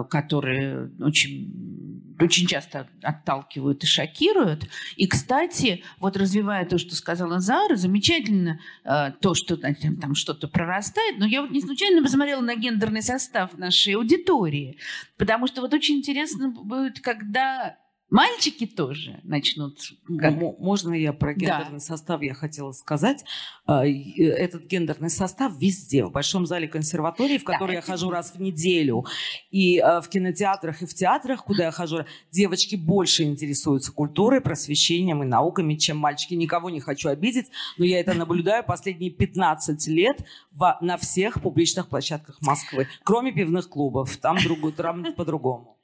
которые очень, очень часто отталкивают и шокируют. И, кстати, вот развивая то, что сказала Зара, замечательно э, то, что там что-то прорастает, но я вот не случайно посмотрела на гендерный состав нашей аудитории, потому что вот очень интересно будет, когда Мальчики тоже начнут. Как... Можно я про гендерный да. состав я хотела сказать? А, э, этот гендерный состав везде, в Большом зале консерватории, в который да, я хожу раз в неделю, и а, в кинотеатрах, и в театрах, куда я хожу, девочки больше интересуются культурой, просвещением и науками, чем мальчики. Никого не хочу обидеть, но я это наблюдаю последние 15 лет в, на всех публичных площадках Москвы, кроме пивных клубов. Там, другу, там по-другому.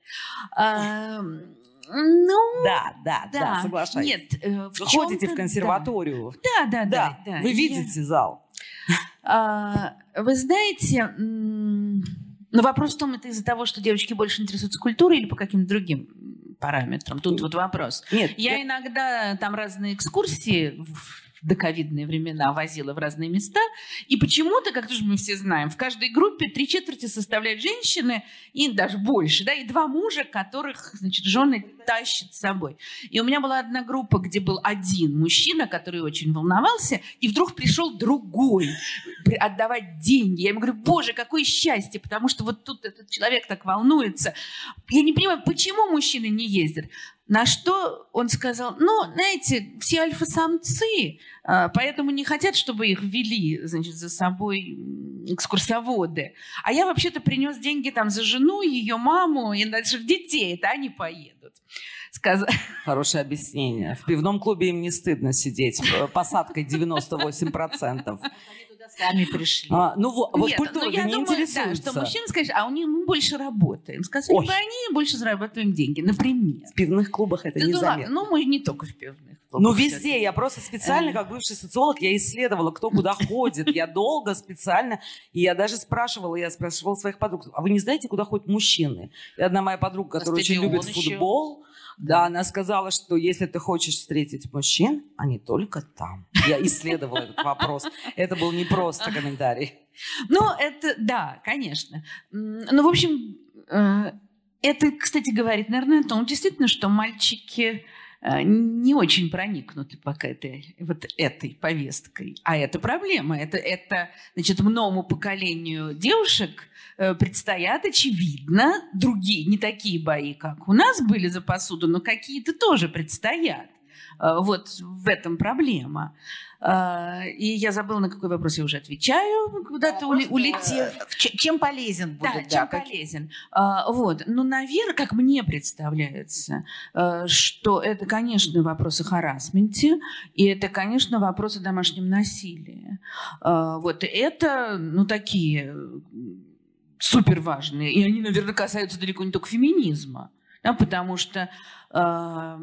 Ну, да, да, да, да соглашаюсь. Нет, э, в ходите в консерваторию. Да, да, да. да, да. Вы видите Я... зал. А, вы знаете, но вопрос в том, это из-за того, что девочки больше интересуются культурой или по каким-то другим параметрам? Тут вот вопрос. Нет. Я, я иногда там разные экскурсии в доковидные времена возила в разные места. И почему-то, как тоже мы все знаем, в каждой группе три четверти составляют женщины, и даже больше, да, и два мужа, которых, значит, жены тащат с собой. И у меня была одна группа, где был один мужчина, который очень волновался, и вдруг пришел другой отдавать деньги. Я ему говорю, боже, какое счастье, потому что вот тут этот человек так волнуется. Я не понимаю, почему мужчины не ездят? На что он сказал, ну, знаете, все альфа-самцы, а, поэтому не хотят, чтобы их вели, значит, за собой экскурсоводы. А я вообще-то принес деньги там за жену, ее маму и наших детей, это они поедут. Сказ... Хорошее объяснение. В пивном клубе им не стыдно сидеть. Посадкой 98% сами пришли. А, ну вот, вот Нет, культура ну, я не думаю. Да, что мужчины скажут, а у них мы больше работаем. Сказали бы они, больше зарабатываем деньги, например. В пивных клубах это да, не ну, заметно. Ну, мы не только в пивных. Ну, везде. Я просто специально, как бывший социолог, я исследовала, кто куда ходит. Я долго, специально. И я даже спрашивала, я спрашивала своих подруг, а вы не знаете, куда ходят мужчины? И одна моя подруга, которая очень любит футбол, да, она сказала, что если ты хочешь встретить мужчин, они только там. Я исследовала этот вопрос. Это был не просто комментарий. Ну, это, да, конечно. Ну, в общем, э, это, кстати, говорит, наверное, о том, действительно, что мальчики не очень проникнуты пока этой, вот этой повесткой. А это проблема. Это, это значит, многому поколению девушек Э, предстоят, очевидно, другие, не такие бои, как у нас были за посуду, но какие-то тоже предстоят. Э, вот в этом проблема. Э, и я забыла, на какой вопрос я уже отвечаю, куда-то ули, улетев. Чем полезен будет? Да, да чем как... полезен. Вот. Ну, наверное, как мне представляется, что это, конечно, вопрос о харасменте, и это, конечно, вопрос о домашнем насилии. Вот это, ну, такие супер важные. И они, наверное, касаются далеко не только феминизма. Да, потому что э,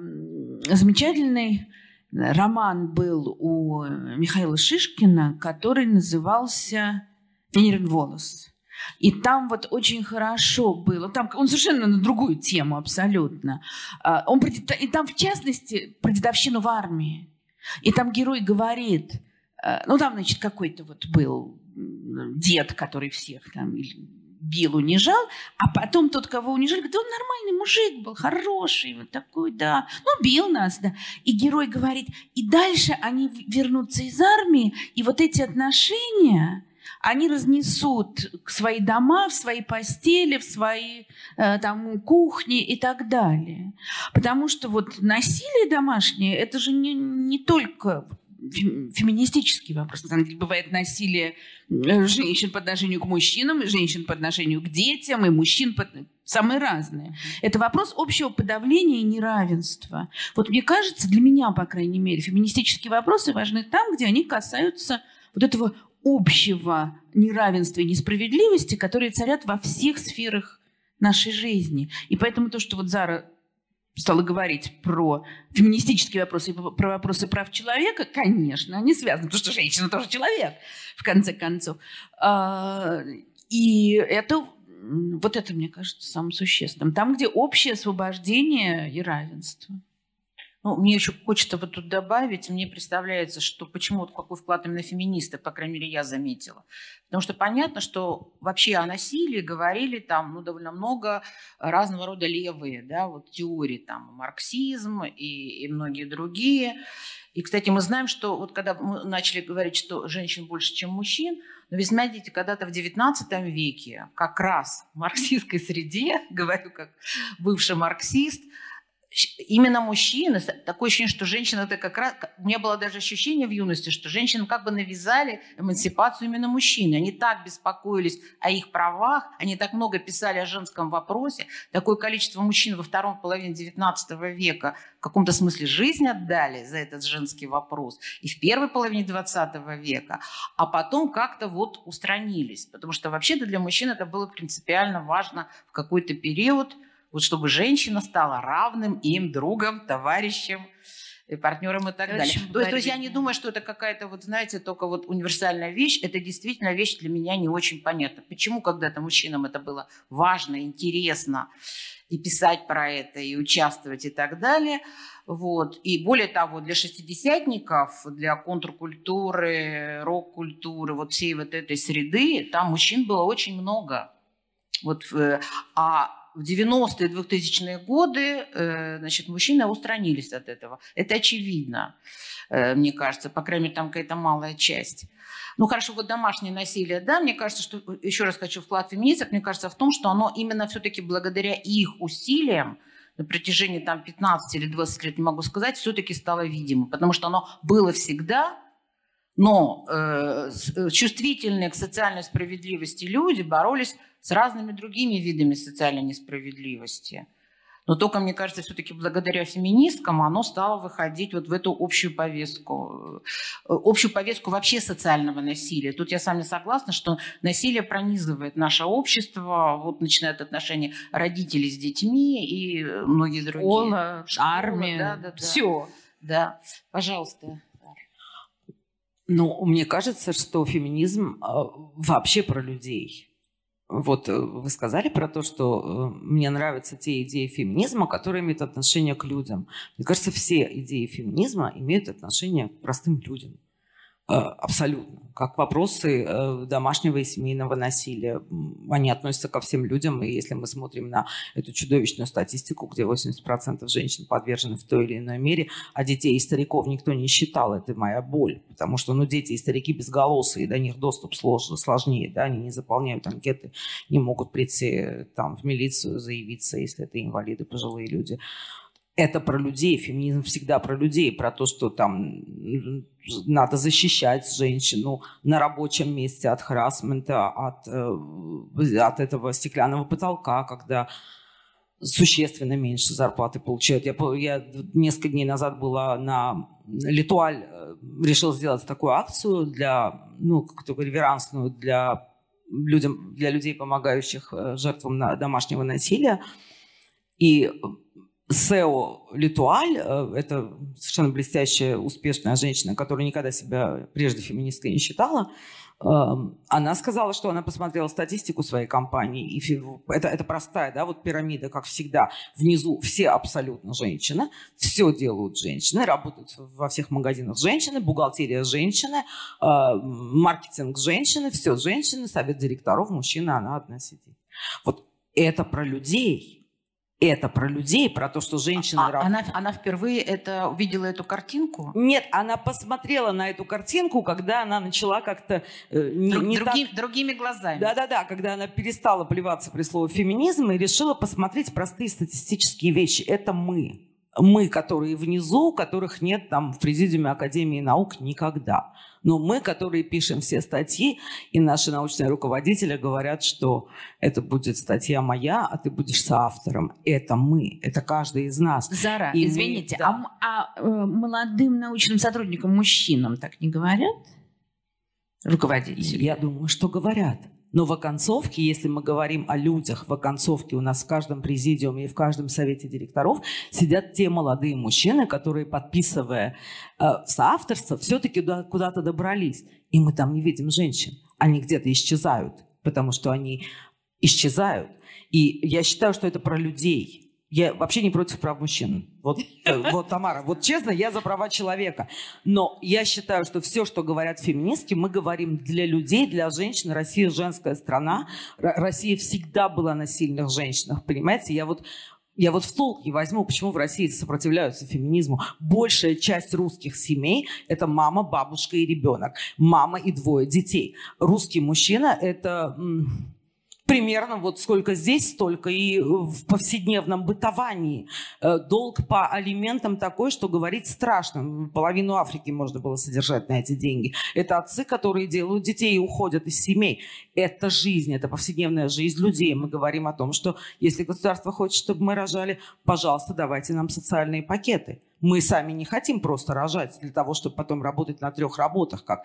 замечательный роман был у Михаила Шишкина, который назывался Фенерин Волос. И там вот очень хорошо было. Там он совершенно на другую тему абсолютно. А, он, и там, в частности, про дедовщину в армии. И там герой говорит, э, ну там, значит, какой-то вот был дед, который всех там бил, унижал, а потом тот, кого унижали, говорит, он нормальный мужик был, хороший, вот такой, да, ну, бил нас, да. И герой говорит, и дальше они вернутся из армии, и вот эти отношения, они разнесут свои дома, в свои постели, в свои э, там, кухни и так далее. Потому что вот насилие домашнее, это же не, не только феминистический вопрос. На самом деле бывает насилие э, женщин по отношению к мужчинам, женщин по отношению к детям, и мужчин по... самые разные. Это вопрос общего подавления и неравенства. Вот мне кажется, для меня, по крайней мере, феминистические вопросы важны там, где они касаются вот этого общего неравенства и несправедливости, которые царят во всех сферах нашей жизни. И поэтому то, что вот Зара стала говорить про феминистические вопросы и про вопросы прав человека, конечно, они связаны, потому что женщина тоже человек, в конце концов. А, и это вот это, мне кажется, самым существенным. Там, где общее освобождение и равенство. Ну, мне еще хочется вот тут добавить, мне представляется, что почему вот какой вклад именно феминисты, по крайней мере, я заметила. Потому что понятно, что вообще о насилии говорили там ну, довольно много разного рода левые да, вот теории, там марксизм и, и многие другие. И, кстати, мы знаем, что вот когда мы начали говорить, что женщин больше, чем мужчин, но вы знаете, когда-то в XIX веке как раз в марксистской среде, говорю как бывший марксист, именно мужчины, такое ощущение, что женщины это как раз, у меня было даже ощущение в юности, что женщинам как бы навязали эмансипацию именно мужчины. Они так беспокоились о их правах, они так много писали о женском вопросе. Такое количество мужчин во втором половине XIX века в каком-то смысле жизнь отдали за этот женский вопрос. И в первой половине XX века. А потом как-то вот устранились. Потому что вообще-то для мужчин это было принципиально важно в какой-то период – вот чтобы женщина стала равным им другом, товарищем, и партнером и так далее. То есть, то есть я не думаю, что это какая-то, вот знаете, только вот универсальная вещь. Это действительно вещь для меня не очень понятна. Почему когда-то мужчинам это было важно, интересно и писать про это, и участвовать и так далее. Вот. И более того, для шестидесятников, для контркультуры, рок-культуры, вот всей вот этой среды, там мужчин было очень много. Вот, а в 90-е 2000-е годы э, значит, мужчины устранились от этого. Это очевидно, э, мне кажется. По крайней мере, там какая-то малая часть. Ну хорошо, вот домашнее насилие, да, мне кажется, что, еще раз хочу вклад феминисток, мне кажется, в том, что оно именно все-таки благодаря их усилиям на протяжении там 15 или 20 лет, не могу сказать, все-таки стало видимо, потому что оно было всегда, но э, чувствительные к социальной справедливости люди боролись с разными другими видами социальной несправедливости. Но только, мне кажется, все-таки благодаря феминисткам оно стало выходить вот в эту общую повестку, э, общую повестку вообще социального насилия. Тут я с вами согласна, что насилие пронизывает наше общество, вот начиная от отношений родителей с детьми и многие другие. Школа армия, да, да, да. все. Да, пожалуйста. Ну, мне кажется, что феминизм э, вообще про людей. Вот э, вы сказали про то, что э, мне нравятся те идеи феминизма, которые имеют отношение к людям. Мне кажется, все идеи феминизма имеют отношение к простым людям. Э, абсолютно. Как вопросы э, домашнего и семейного насилия. Они относятся ко всем людям. И если мы смотрим на эту чудовищную статистику, где 80% женщин подвержены в той или иной мере, а детей и стариков никто не считал, это моя боль. Потому что ну, дети и старики безголосые, до них доступ сложно, сложнее. Да? Они не заполняют анкеты, не могут прийти там, в милицию, заявиться, если это инвалиды, пожилые люди это про людей, феминизм всегда про людей, про то, что там надо защищать женщину на рабочем месте от харасмента, от, э, от этого стеклянного потолка, когда существенно меньше зарплаты получают. Я, я несколько дней назад была на Литуаль, э, решил сделать такую акцию для, ну, как-то реверансную для, людям, для людей, помогающих э, жертвам домашнего насилия. И Сео Литуаль, э, это совершенно блестящая, успешная женщина, которая никогда себя прежде феминисткой не считала, эм, она сказала, что она посмотрела статистику своей компании, и это, это простая да, вот пирамида, как всегда. Внизу все абсолютно женщины, все делают женщины, работают во всех магазинах женщины, бухгалтерия женщины, э, маркетинг женщины, все женщины, совет директоров, мужчина, она одна сидит. Вот это про людей – это про людей, про то, что женщины... А, она, она впервые это, увидела эту картинку? Нет, она посмотрела на эту картинку, когда она начала как-то... Э, не, Друг, не другим, так... Другими глазами. Да-да-да, когда она перестала плеваться при слове феминизм и решила посмотреть простые статистические вещи. Это мы. Мы, которые внизу, которых нет там в президиуме Академии наук никогда. Но мы, которые пишем все статьи, и наши научные руководители говорят, что это будет статья моя, а ты будешь соавтором. Это мы, это каждый из нас. Зара, и извините, мы, да. а, а э, молодым научным сотрудникам, мужчинам так не говорят? Руководители? Я думаю, что говорят. Но в оконцовке, если мы говорим о людях, в оконцовке у нас в каждом президиуме и в каждом совете директоров сидят те молодые мужчины, которые, подписывая э, соавторство, все-таки куда-то добрались. И мы там не видим женщин. Они где-то исчезают, потому что они исчезают. И я считаю, что это про людей – я вообще не против прав мужчин. Вот, э, вот, Тамара, вот честно, я за права человека. Но я считаю, что все, что говорят феминистки, мы говорим для людей, для женщин. Россия женская страна. Россия всегда была на сильных женщинах, понимаете? Я вот я вот в толк не возьму, почему в России сопротивляются феминизму. Большая часть русских семей – это мама, бабушка и ребенок. Мама и двое детей. Русский мужчина – это примерно вот сколько здесь, столько и в повседневном бытовании. Э, долг по алиментам такой, что говорить страшно. Половину Африки можно было содержать на эти деньги. Это отцы, которые делают детей и уходят из семей. Это жизнь, это повседневная жизнь людей. Мы говорим о том, что если государство хочет, чтобы мы рожали, пожалуйста, давайте нам социальные пакеты. Мы сами не хотим просто рожать для того, чтобы потом работать на трех работах. Как.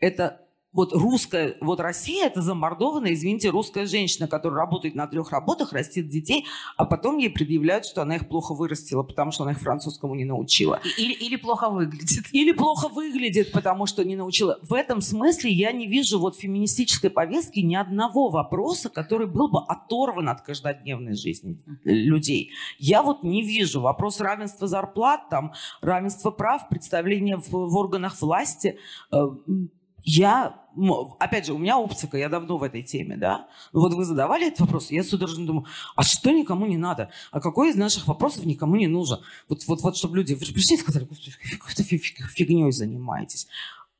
Это вот русская, вот Россия это замордованная, извините, русская женщина, которая работает на трех работах, растит детей, а потом ей предъявляют, что она их плохо вырастила, потому что она их французскому не научила. Или, или плохо выглядит. Или плохо выглядит, потому что не научила. В этом смысле я не вижу вот феминистической повестке ни одного вопроса, который был бы оторван от каждодневной жизни людей. Я вот не вижу. Вопрос равенства зарплат, там, равенства прав, представления в, в органах власти э, я, опять же, у меня оптика, я давно в этой теме, да. Вот вы задавали этот вопрос, я судорожно думаю, а что никому не надо? А какой из наших вопросов никому не нужен? Вот, вот, вот чтобы люди пришли и сказали, какой-то фигней занимаетесь.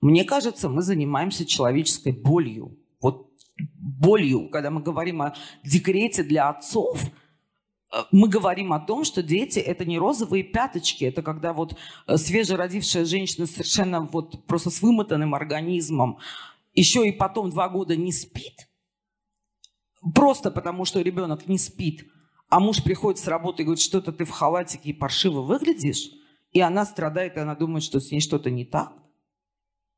Мне кажется, мы занимаемся человеческой болью. Вот болью, когда мы говорим о декрете для отцов – мы говорим о том, что дети – это не розовые пяточки, это когда вот э, свежеродившая женщина совершенно вот просто с вымотанным организмом еще и потом два года не спит, просто потому что ребенок не спит, а муж приходит с работы и говорит, что-то ты в халатике и паршиво выглядишь, и она страдает, и она думает, что с ней что-то не так.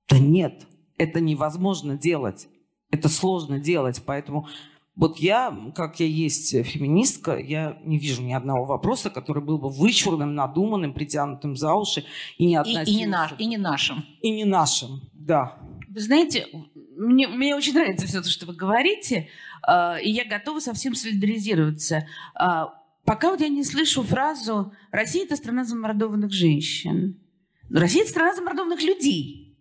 Да нет, это невозможно делать, это сложно делать, поэтому вот я, как я есть феминистка, я не вижу ни одного вопроса, который был бы вычурным, надуманным, притянутым за уши и не относился... И, и, не, наш, и не нашим. И не нашим, да. Вы знаете, мне, мне очень нравится все то, что вы говорите, э, и я готова со всем солидаризироваться. Э, пока вот я не слышу фразу «Россия – это страна замордованных женщин». Россия – это страна замордованных людей.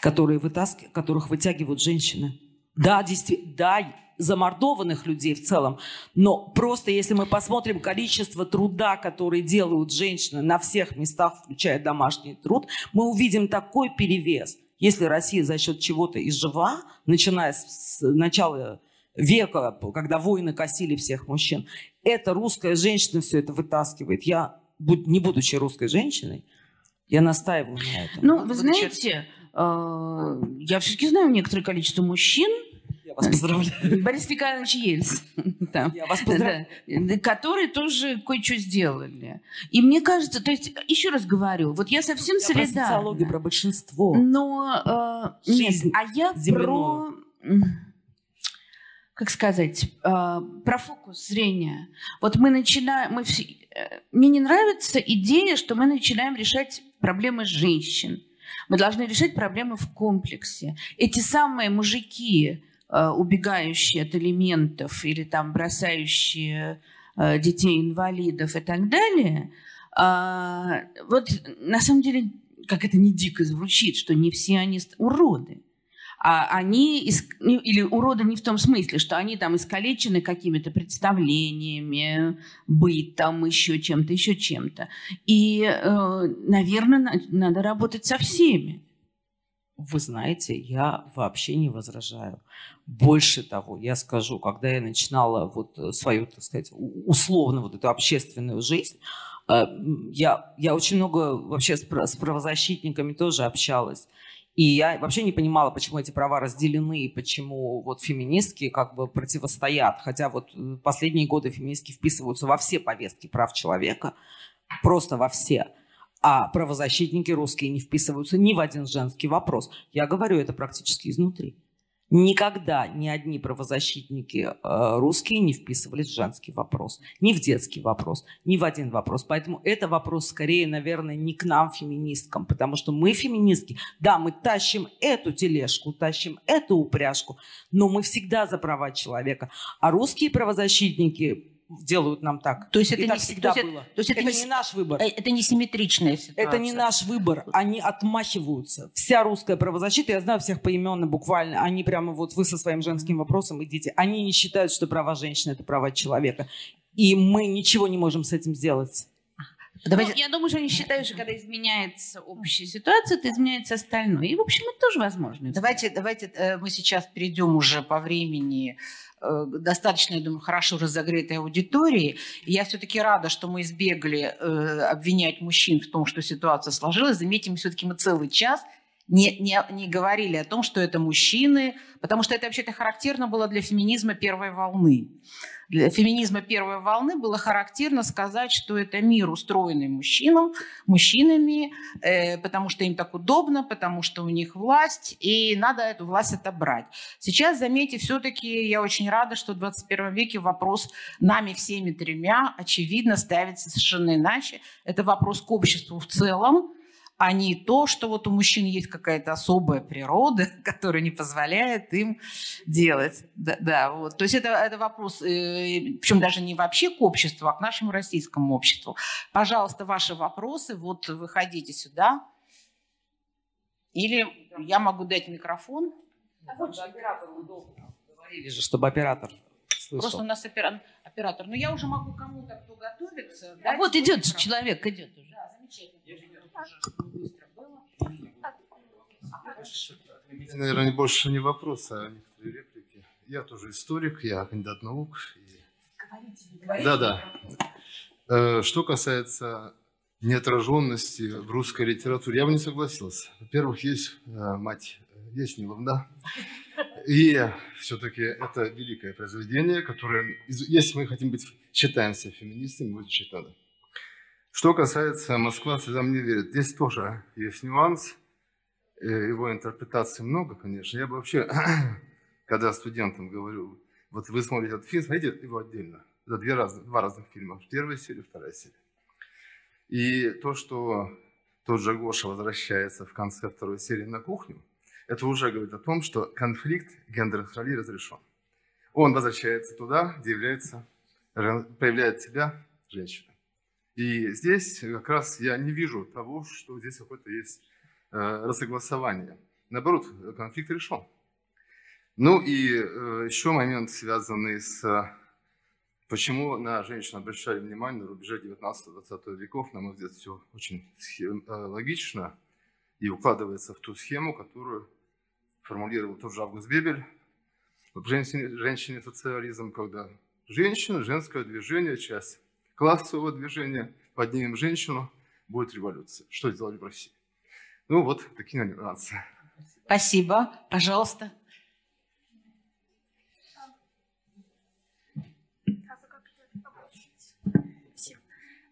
Которые вытаскивают, которых вытягивают женщины. Да, действительно, да, замордованных людей в целом, но просто если мы посмотрим количество труда, который делают женщины на всех местах, включая домашний труд, мы увидим такой перевес. Если Россия за счет чего-то и жива, начиная с начала века, когда войны косили всех мужчин, эта русская женщина все это вытаскивает. Я, не будучи русской женщиной, я настаиваю на этом. Ну, вы знаете, я все-таки знаю некоторое количество мужчин, я вас поздравляю. Борис Николаевич Ельцин. Я вас поздравляю. Которые тоже кое-что сделали. И мне кажется, то есть, еще раз говорю, вот я совсем я солидарна. про социологию, про большинство. Но, э, нет, а я про... как сказать, э, про фокус зрения. Вот мы начинаем, мы все, э, мне не нравится идея, что мы начинаем решать проблемы женщин. Мы должны решать проблемы в комплексе. Эти самые мужики, э, убегающие от элементов или там бросающие детей инвалидов и так далее, вот на самом деле, как это не дико звучит, что не все они уроды а они, ну, или уроды не в том смысле, что они там искалечены какими-то представлениями, бытом, еще чем-то, еще чем-то. И, э, наверное, надо работать со всеми. Вы знаете, я вообще не возражаю. Больше того, я скажу, когда я начинала вот свою, так сказать, условно вот эту общественную жизнь, э, я, я очень много вообще с правозащитниками тоже общалась. И я вообще не понимала, почему эти права разделены, и почему вот феминистки как бы противостоят. Хотя вот э, последние годы феминистки вписываются во все повестки прав человека, просто во все. А правозащитники русские не вписываются ни в один женский вопрос. Я говорю это практически изнутри. Никогда ни одни правозащитники э, русские не вписывались в женский вопрос, ни в детский вопрос, ни в один вопрос. Поэтому это вопрос скорее, наверное, не к нам, феминисткам, потому что мы феминистки, да, мы тащим эту тележку, тащим эту упряжку, но мы всегда за права человека. А русские правозащитники делают нам так. То есть это и не всегда то есть было. То есть это, это не, не наш выбор. э, Это не симметричная ситуация. Это не наш выбор. Они отмахиваются. Вся русская правозащита, я знаю всех поименно буквально, они прямо вот вы со своим женским вопросом идите. Они не считают, что права женщины – это права человека. И мы ничего не можем с этим сделать. Давайте... Ну, я думаю, что они считают, что когда изменяется общая ситуация, то изменяется остальное. И, в общем, это тоже возможно. Давайте, давайте э, мы сейчас перейдем уже по времени Э, достаточно, я думаю, хорошо разогретой аудитории. я все-таки рада, что мы избегли э, обвинять мужчин в том, что ситуация сложилась. Заметим, все-таки мы целый час не, не, не говорили о том, что это мужчины, потому что это вообще-то характерно было для феминизма первой волны для феминизма первой волны было характерно сказать, что это мир, устроенный мужчинам, мужчинами, э, потому что им так удобно, потому что у них власть, и надо эту власть отобрать. Сейчас, заметьте, все-таки я очень рада, что в 21 веке вопрос нами всеми тремя, очевидно, ставится совершенно иначе. Это вопрос к обществу в целом, а не то, что вот у мужчин есть какая-то особая природа, которая не позволяет им делать. Да, да вот. То есть это, это вопрос, э, причем даже не вообще к обществу, а к нашему российскому обществу. Пожалуйста, ваши вопросы, вот выходите сюда. Или я могу дать микрофон. А вот же оператор удобно. Говорили же, чтобы оператор слышал. Просто у нас опера... оператор. Но я уже могу кому-то, кто готовится. А вот идет же человек, идет уже. Замечательно. Наверное, больше не вопрос, а некоторые реплики. Я тоже историк, я кандидат наук. И... Да, да. Э, что касается неотраженности в русской литературе, я бы не согласился. Во-первых, есть э, мать Яснилов, да? И все-таки это великое произведение, которое, если мы хотим быть, считаемся феминистами, изучить надо. Что касается «Москва слезам не верит», здесь тоже есть нюанс. Э, его интерпретаций много, конечно. Я бы вообще, когда студентам говорю, вот вы смотрите этот фильм, смотрите его отдельно. Это две разных, два разных фильма. Первая серия, вторая серия. И то, что тот же Гоша возвращается в конце второй серии на кухню, это уже говорит о том, что конфликт гендерных ролей разрешен. Он возвращается туда, где является, проявляет себя женщина. И здесь как раз я не вижу того, что здесь какое-то есть э, разогласование. Наоборот, конфликт решен. Ну и э, еще момент, связанный с почему на женщин обращали внимание на рубеже 19-20 веков. На мой взгляд, все очень э, логично и укладывается в ту схему, которую формулировал тот же Август Бебель в женщине, женщине социализм, когда женщина, женское движение, часть классового движения, поднимем женщину, будет революция. Что сделали в России? Ну вот такие нюансы. Спасибо. Пожалуйста.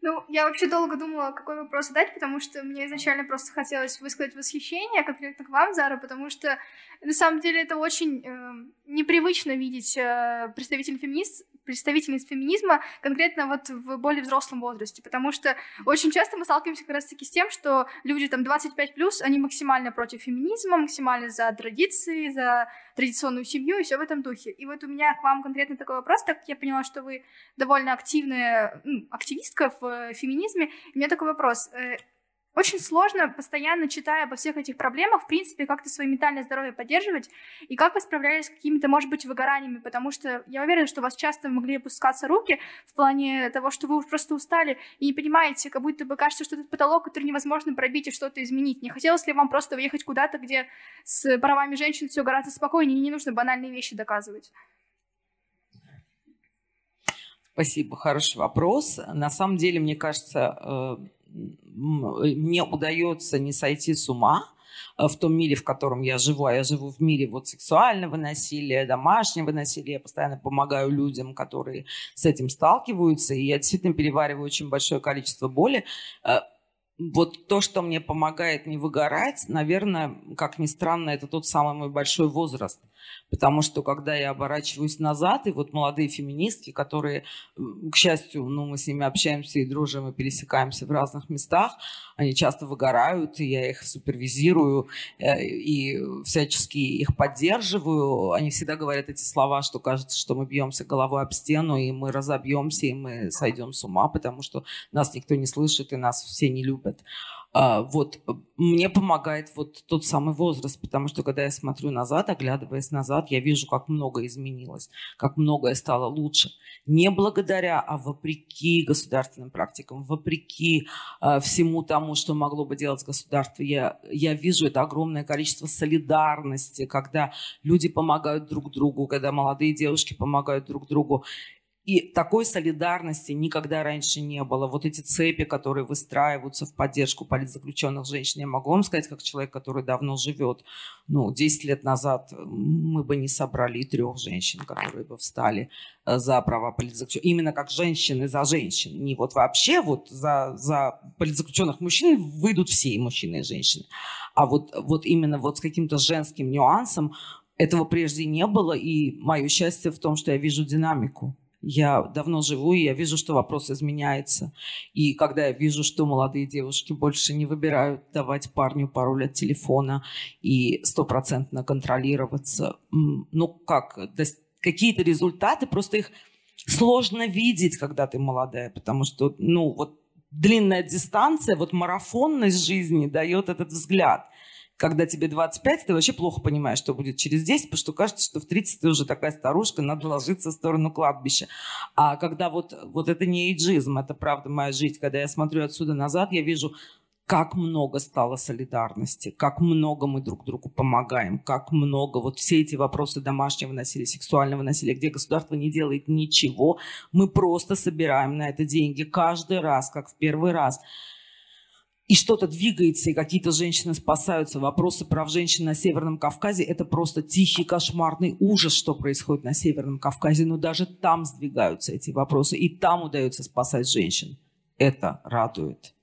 Ну, я вообще долго думала, какой вопрос задать, потому что мне изначально просто хотелось высказать восхищение конкретно к вам, Зара, потому что на самом деле это очень э, непривычно видеть э, представителей феминист, представительниц феминизма конкретно вот в более взрослом возрасте, потому что очень часто мы сталкиваемся как раз-таки с тем, что люди там 25 плюс, они максимально против феминизма, максимально за традиции, за традиционную семью и все в этом духе. И вот у меня к вам конкретно такой вопрос, так как я поняла, что вы довольно активная ну, активистка в э, феминизме. у меня такой вопрос. Очень сложно, постоянно читая обо всех этих проблемах, в принципе, как-то свое ментальное здоровье поддерживать, и как вы справлялись с какими-то, может быть, выгораниями, потому что я уверена, что у вас часто могли опускаться руки в плане того, что вы просто устали и не понимаете, как будто бы кажется, что этот потолок, который невозможно пробить и что-то изменить. Не хотелось ли вам просто уехать куда-то, где с правами женщин все гораздо спокойнее, и не нужно банальные вещи доказывать? Спасибо, хороший вопрос. На самом деле, мне кажется, э, мне удается не сойти с ума э, в том мире, в котором я живу, а я живу в мире вот сексуального насилия, домашнего насилия, я постоянно помогаю людям, которые с этим сталкиваются, и я действительно перевариваю очень большое количество боли. Э, вот то, что мне помогает не выгорать, наверное, как ни странно, это тот самый мой большой возраст. Потому что когда я оборачиваюсь назад, и вот молодые феминистки, которые, к счастью, ну, мы с ними общаемся и дружим, и пересекаемся в разных местах, они часто выгорают, и я их супервизирую э, и всячески их поддерживаю. Они всегда говорят эти слова, что кажется, что мы бьемся головой об стену, и мы разобьемся, и мы сойдем с ума, потому что нас никто не слышит, и нас все не любят. А, вот мне помогает вот тот самый возраст, потому что когда я смотрю назад, оглядываясь назад, я вижу, как много изменилось, как многое стало лучше. Не благодаря, а вопреки государственным практикам, вопреки э, всему тому, что могло бы делать государство. Я, я вижу это огромное количество солидарности, когда люди помогают друг другу, когда молодые девушки помогают друг другу. И такой солидарности никогда раньше не было. Вот эти цепи, которые выстраиваются в поддержку политзаключенных женщин, я могу вам сказать, как человек, который давно живет. Ну, 10 лет назад мы бы не собрали трех женщин, которые бы встали э, за права политзаключенных. Именно как женщины за женщин. Не вот вообще вот за, за политзаключенных мужчин выйдут все, и мужчины, и женщины. А вот, вот именно вот с каким-то женским нюансом этого прежде не было. И мое счастье в том, что я вижу динамику я давно живу, и я вижу, что вопрос изменяется. И когда я вижу, что молодые девушки больше не выбирают давать парню пароль от телефона и стопроцентно контролироваться, ну как, какие-то результаты, просто их сложно видеть, когда ты молодая, потому что, ну, вот длинная дистанция, вот марафонность жизни дает этот взгляд когда тебе 25, ты вообще плохо понимаешь, что будет через 10, потому что кажется, что в 30 ты уже такая старушка, надо ложиться в сторону кладбища. А когда вот, вот это не эйджизм, это правда моя жизнь, когда я смотрю отсюда назад, я вижу, как много стало солидарности, как много мы друг другу помогаем, как много вот все эти вопросы домашнего насилия, сексуального насилия, где государство не делает ничего, мы просто собираем на это деньги каждый раз, как в первый раз и что-то двигается, и какие-то женщины спасаются. Вопросы прав женщин на Северном Кавказе – это просто тихий, кошмарный ужас, что происходит на Северном Кавказе. Но даже там сдвигаются эти вопросы, и там удается спасать женщин. Это радует.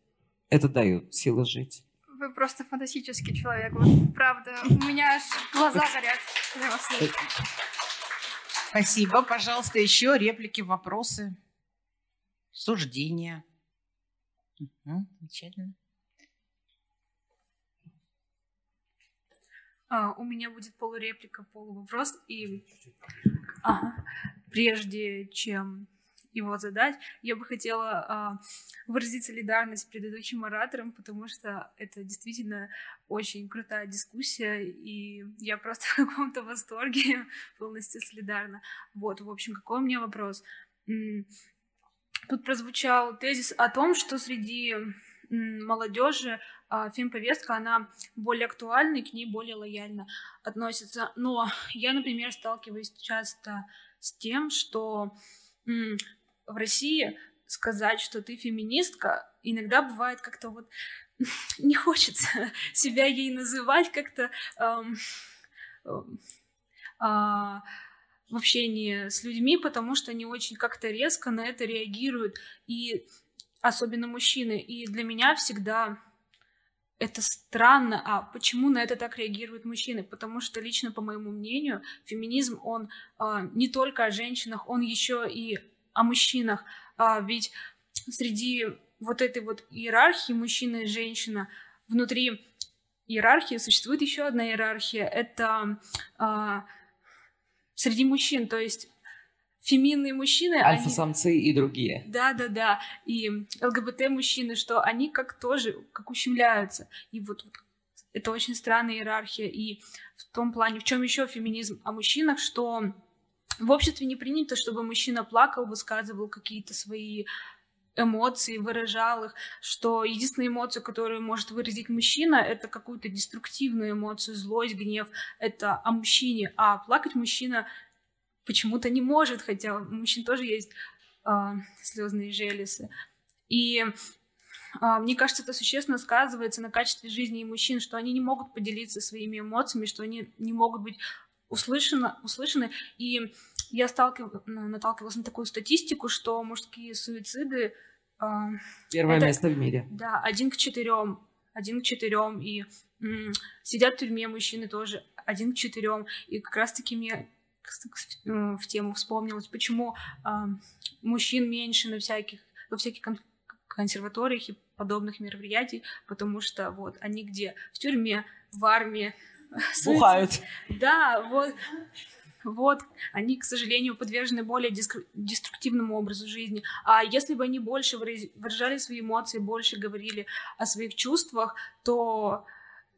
Это дает силы жить. Вы просто фантастический человек. Вот, правда, у меня аж глаза горят. Спасибо. Пожалуйста, еще реплики, вопросы, суждения. Угу, замечательно. А, у меня будет полуреплика, полувопрос. И ага, прежде чем его задать, я бы хотела а, выразить солидарность с предыдущим оратором, потому что это действительно очень крутая дискуссия, и я просто в каком-то восторге полностью солидарна. Вот, в общем, какой у меня вопрос? Тут прозвучал тезис о том, что среди молодежи а, фемповестка, она более актуальна и к ней более лояльно относится. Но я, например, сталкиваюсь часто с тем, что в России сказать, что ты феминистка, иногда бывает как-то вот не хочется себя ей называть как-то эм, э, в общении с людьми, потому что они очень как-то резко на это реагируют. И особенно мужчины. И для меня всегда это странно, а почему на это так реагируют мужчины? Потому что лично, по моему мнению, феминизм, он а, не только о женщинах, он еще и о мужчинах. А, ведь среди вот этой вот иерархии мужчина и женщина внутри иерархии существует еще одна иерархия. Это а, среди мужчин, то есть феминные мужчины... Альфа-самцы они... и другие. Да-да-да. И ЛГБТ-мужчины, что они как тоже, как ущемляются. И вот, вот это очень странная иерархия. И в том плане, в чем еще феминизм о мужчинах, что в обществе не принято, чтобы мужчина плакал, высказывал какие-то свои эмоции, выражал их, что единственная эмоция, которую может выразить мужчина, это какую-то деструктивную эмоцию, злость, гнев, это о мужчине, а плакать мужчина почему-то не может, хотя у мужчин тоже есть э, слезные железы. И э, мне кажется, это существенно сказывается на качестве жизни и мужчин, что они не могут поделиться своими эмоциями, что они не могут быть услышаны, услышаны. И я сталкив... наталкивалась на такую статистику, что мужские суициды... Э, Первое это, место в мире. Да, один к четырем. Один к четырем. И м- сидят в тюрьме мужчины тоже один к четырем. И как раз-таки мне в тему вспомнилось, почему э, мужчин меньше на всяких, во всяких кон консерваториях и подобных мероприятий, потому что вот они где? В тюрьме, в армии. Бухают. Да, вот. Вот, они, к сожалению, подвержены более деструктивному образу жизни. А если бы они больше выражали свои эмоции, больше говорили о своих чувствах, то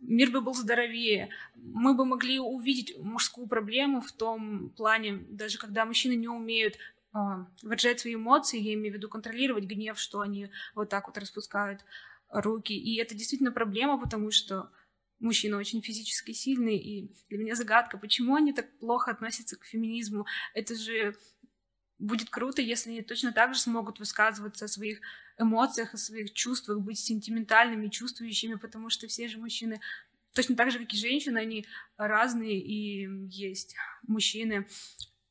мир бы был здоровее. Мы бы могли увидеть мужскую проблему в том плане, даже когда мужчины не умеют э, выражать свои эмоции, я имею в виду контролировать гнев, что они вот так вот распускают руки. И это действительно проблема, потому что мужчина очень физически сильный, и для меня загадка, почему они так плохо относятся к феминизму. Это же будет круто, если они точно так же смогут высказываться о своих эмоциях, о своих чувствах, быть сентиментальными, чувствующими, потому что все же мужчины точно так же, как и женщины, они разные, и есть мужчины,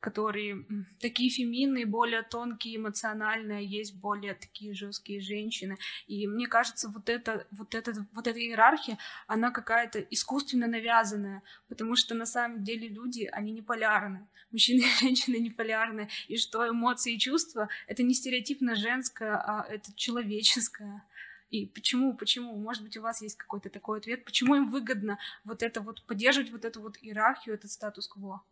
которые такие феминные, более тонкие, эмоциональные, есть более такие жесткие женщины. И мне кажется, вот эта, вот эта, вот эта иерархия, она какая-то искусственно навязанная, потому что на самом деле люди, они не полярны. Мужчины и женщины не полярны. И что эмоции и чувства — это не стереотипно женское, а это человеческое. И почему, почему? Может быть, у вас есть какой-то такой ответ? Почему им выгодно вот это вот поддерживать вот эту вот иерархию, этот статус-кво?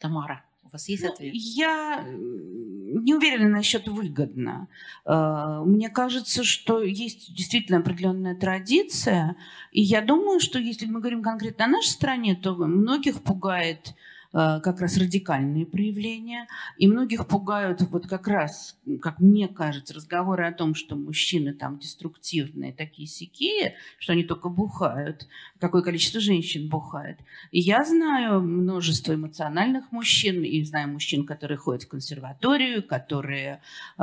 Тамара, у вас есть ну, ответ? Я не уверена насчет выгодно. Э, мне кажется, что есть действительно определенная традиция, и я думаю, что если мы говорим конкретно о нашей стране, то многих пугает Э, как раз радикальные проявления. И многих пугают вот как раз, как мне кажется, разговоры о том, что мужчины там деструктивные, такие сякие, что они только бухают. Какое количество женщин бухает. И я знаю множество эмоциональных мужчин, и знаю мужчин, которые ходят в консерваторию, которые, э,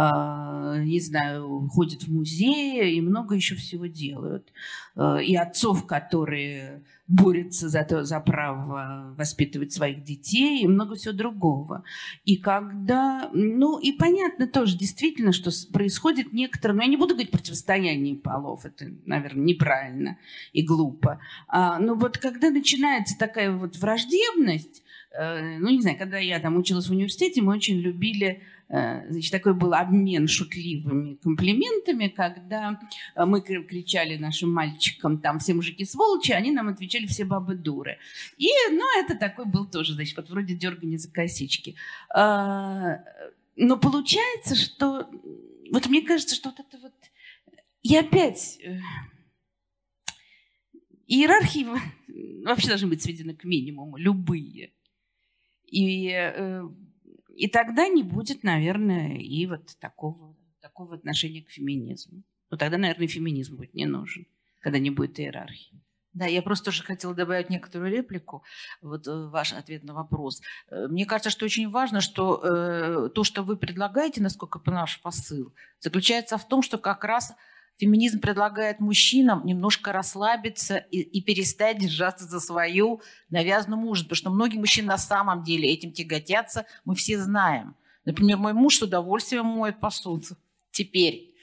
не знаю, ходят в музеи и много еще всего делают. Э, и отцов, которые борется за, то, за право воспитывать своих детей и много всего другого. И когда, ну и понятно тоже действительно, что происходит некоторое, ну я не буду говорить противостояние полов, это, наверное, неправильно и глупо. А, но вот когда начинается такая вот враждебность, э, ну не знаю, когда я там училась в университете, мы очень любили Э, значит, такой был обмен шутливыми комплиментами, когда э, мы кричали нашим мальчикам, там, все мужики сволочи, они нам отвечали, все бабы дуры. И, ну, это такой был тоже, значит, вот вроде дергания за косички. А, но получается, что, вот мне кажется, что вот это вот, и опять, э, иерархии вообще должны быть сведены к минимуму, любые. И и тогда не будет, наверное, и вот такого, такого отношения к феминизму. Но тогда, наверное, феминизм будет не нужен, когда не будет иерархии. Да, я просто тоже хотела добавить некоторую реплику, вот э, ваш ответ на вопрос. Э, мне кажется, что очень важно, что э, то, что вы предлагаете, насколько наш посыл, заключается в том, что как раз Феминизм предлагает мужчинам немножко расслабиться и, и перестать держаться за свою навязанную мужа, потому что многие мужчины на самом деле этим тяготятся, мы все знаем. Например, мой муж с удовольствием моет посуду. Теперь,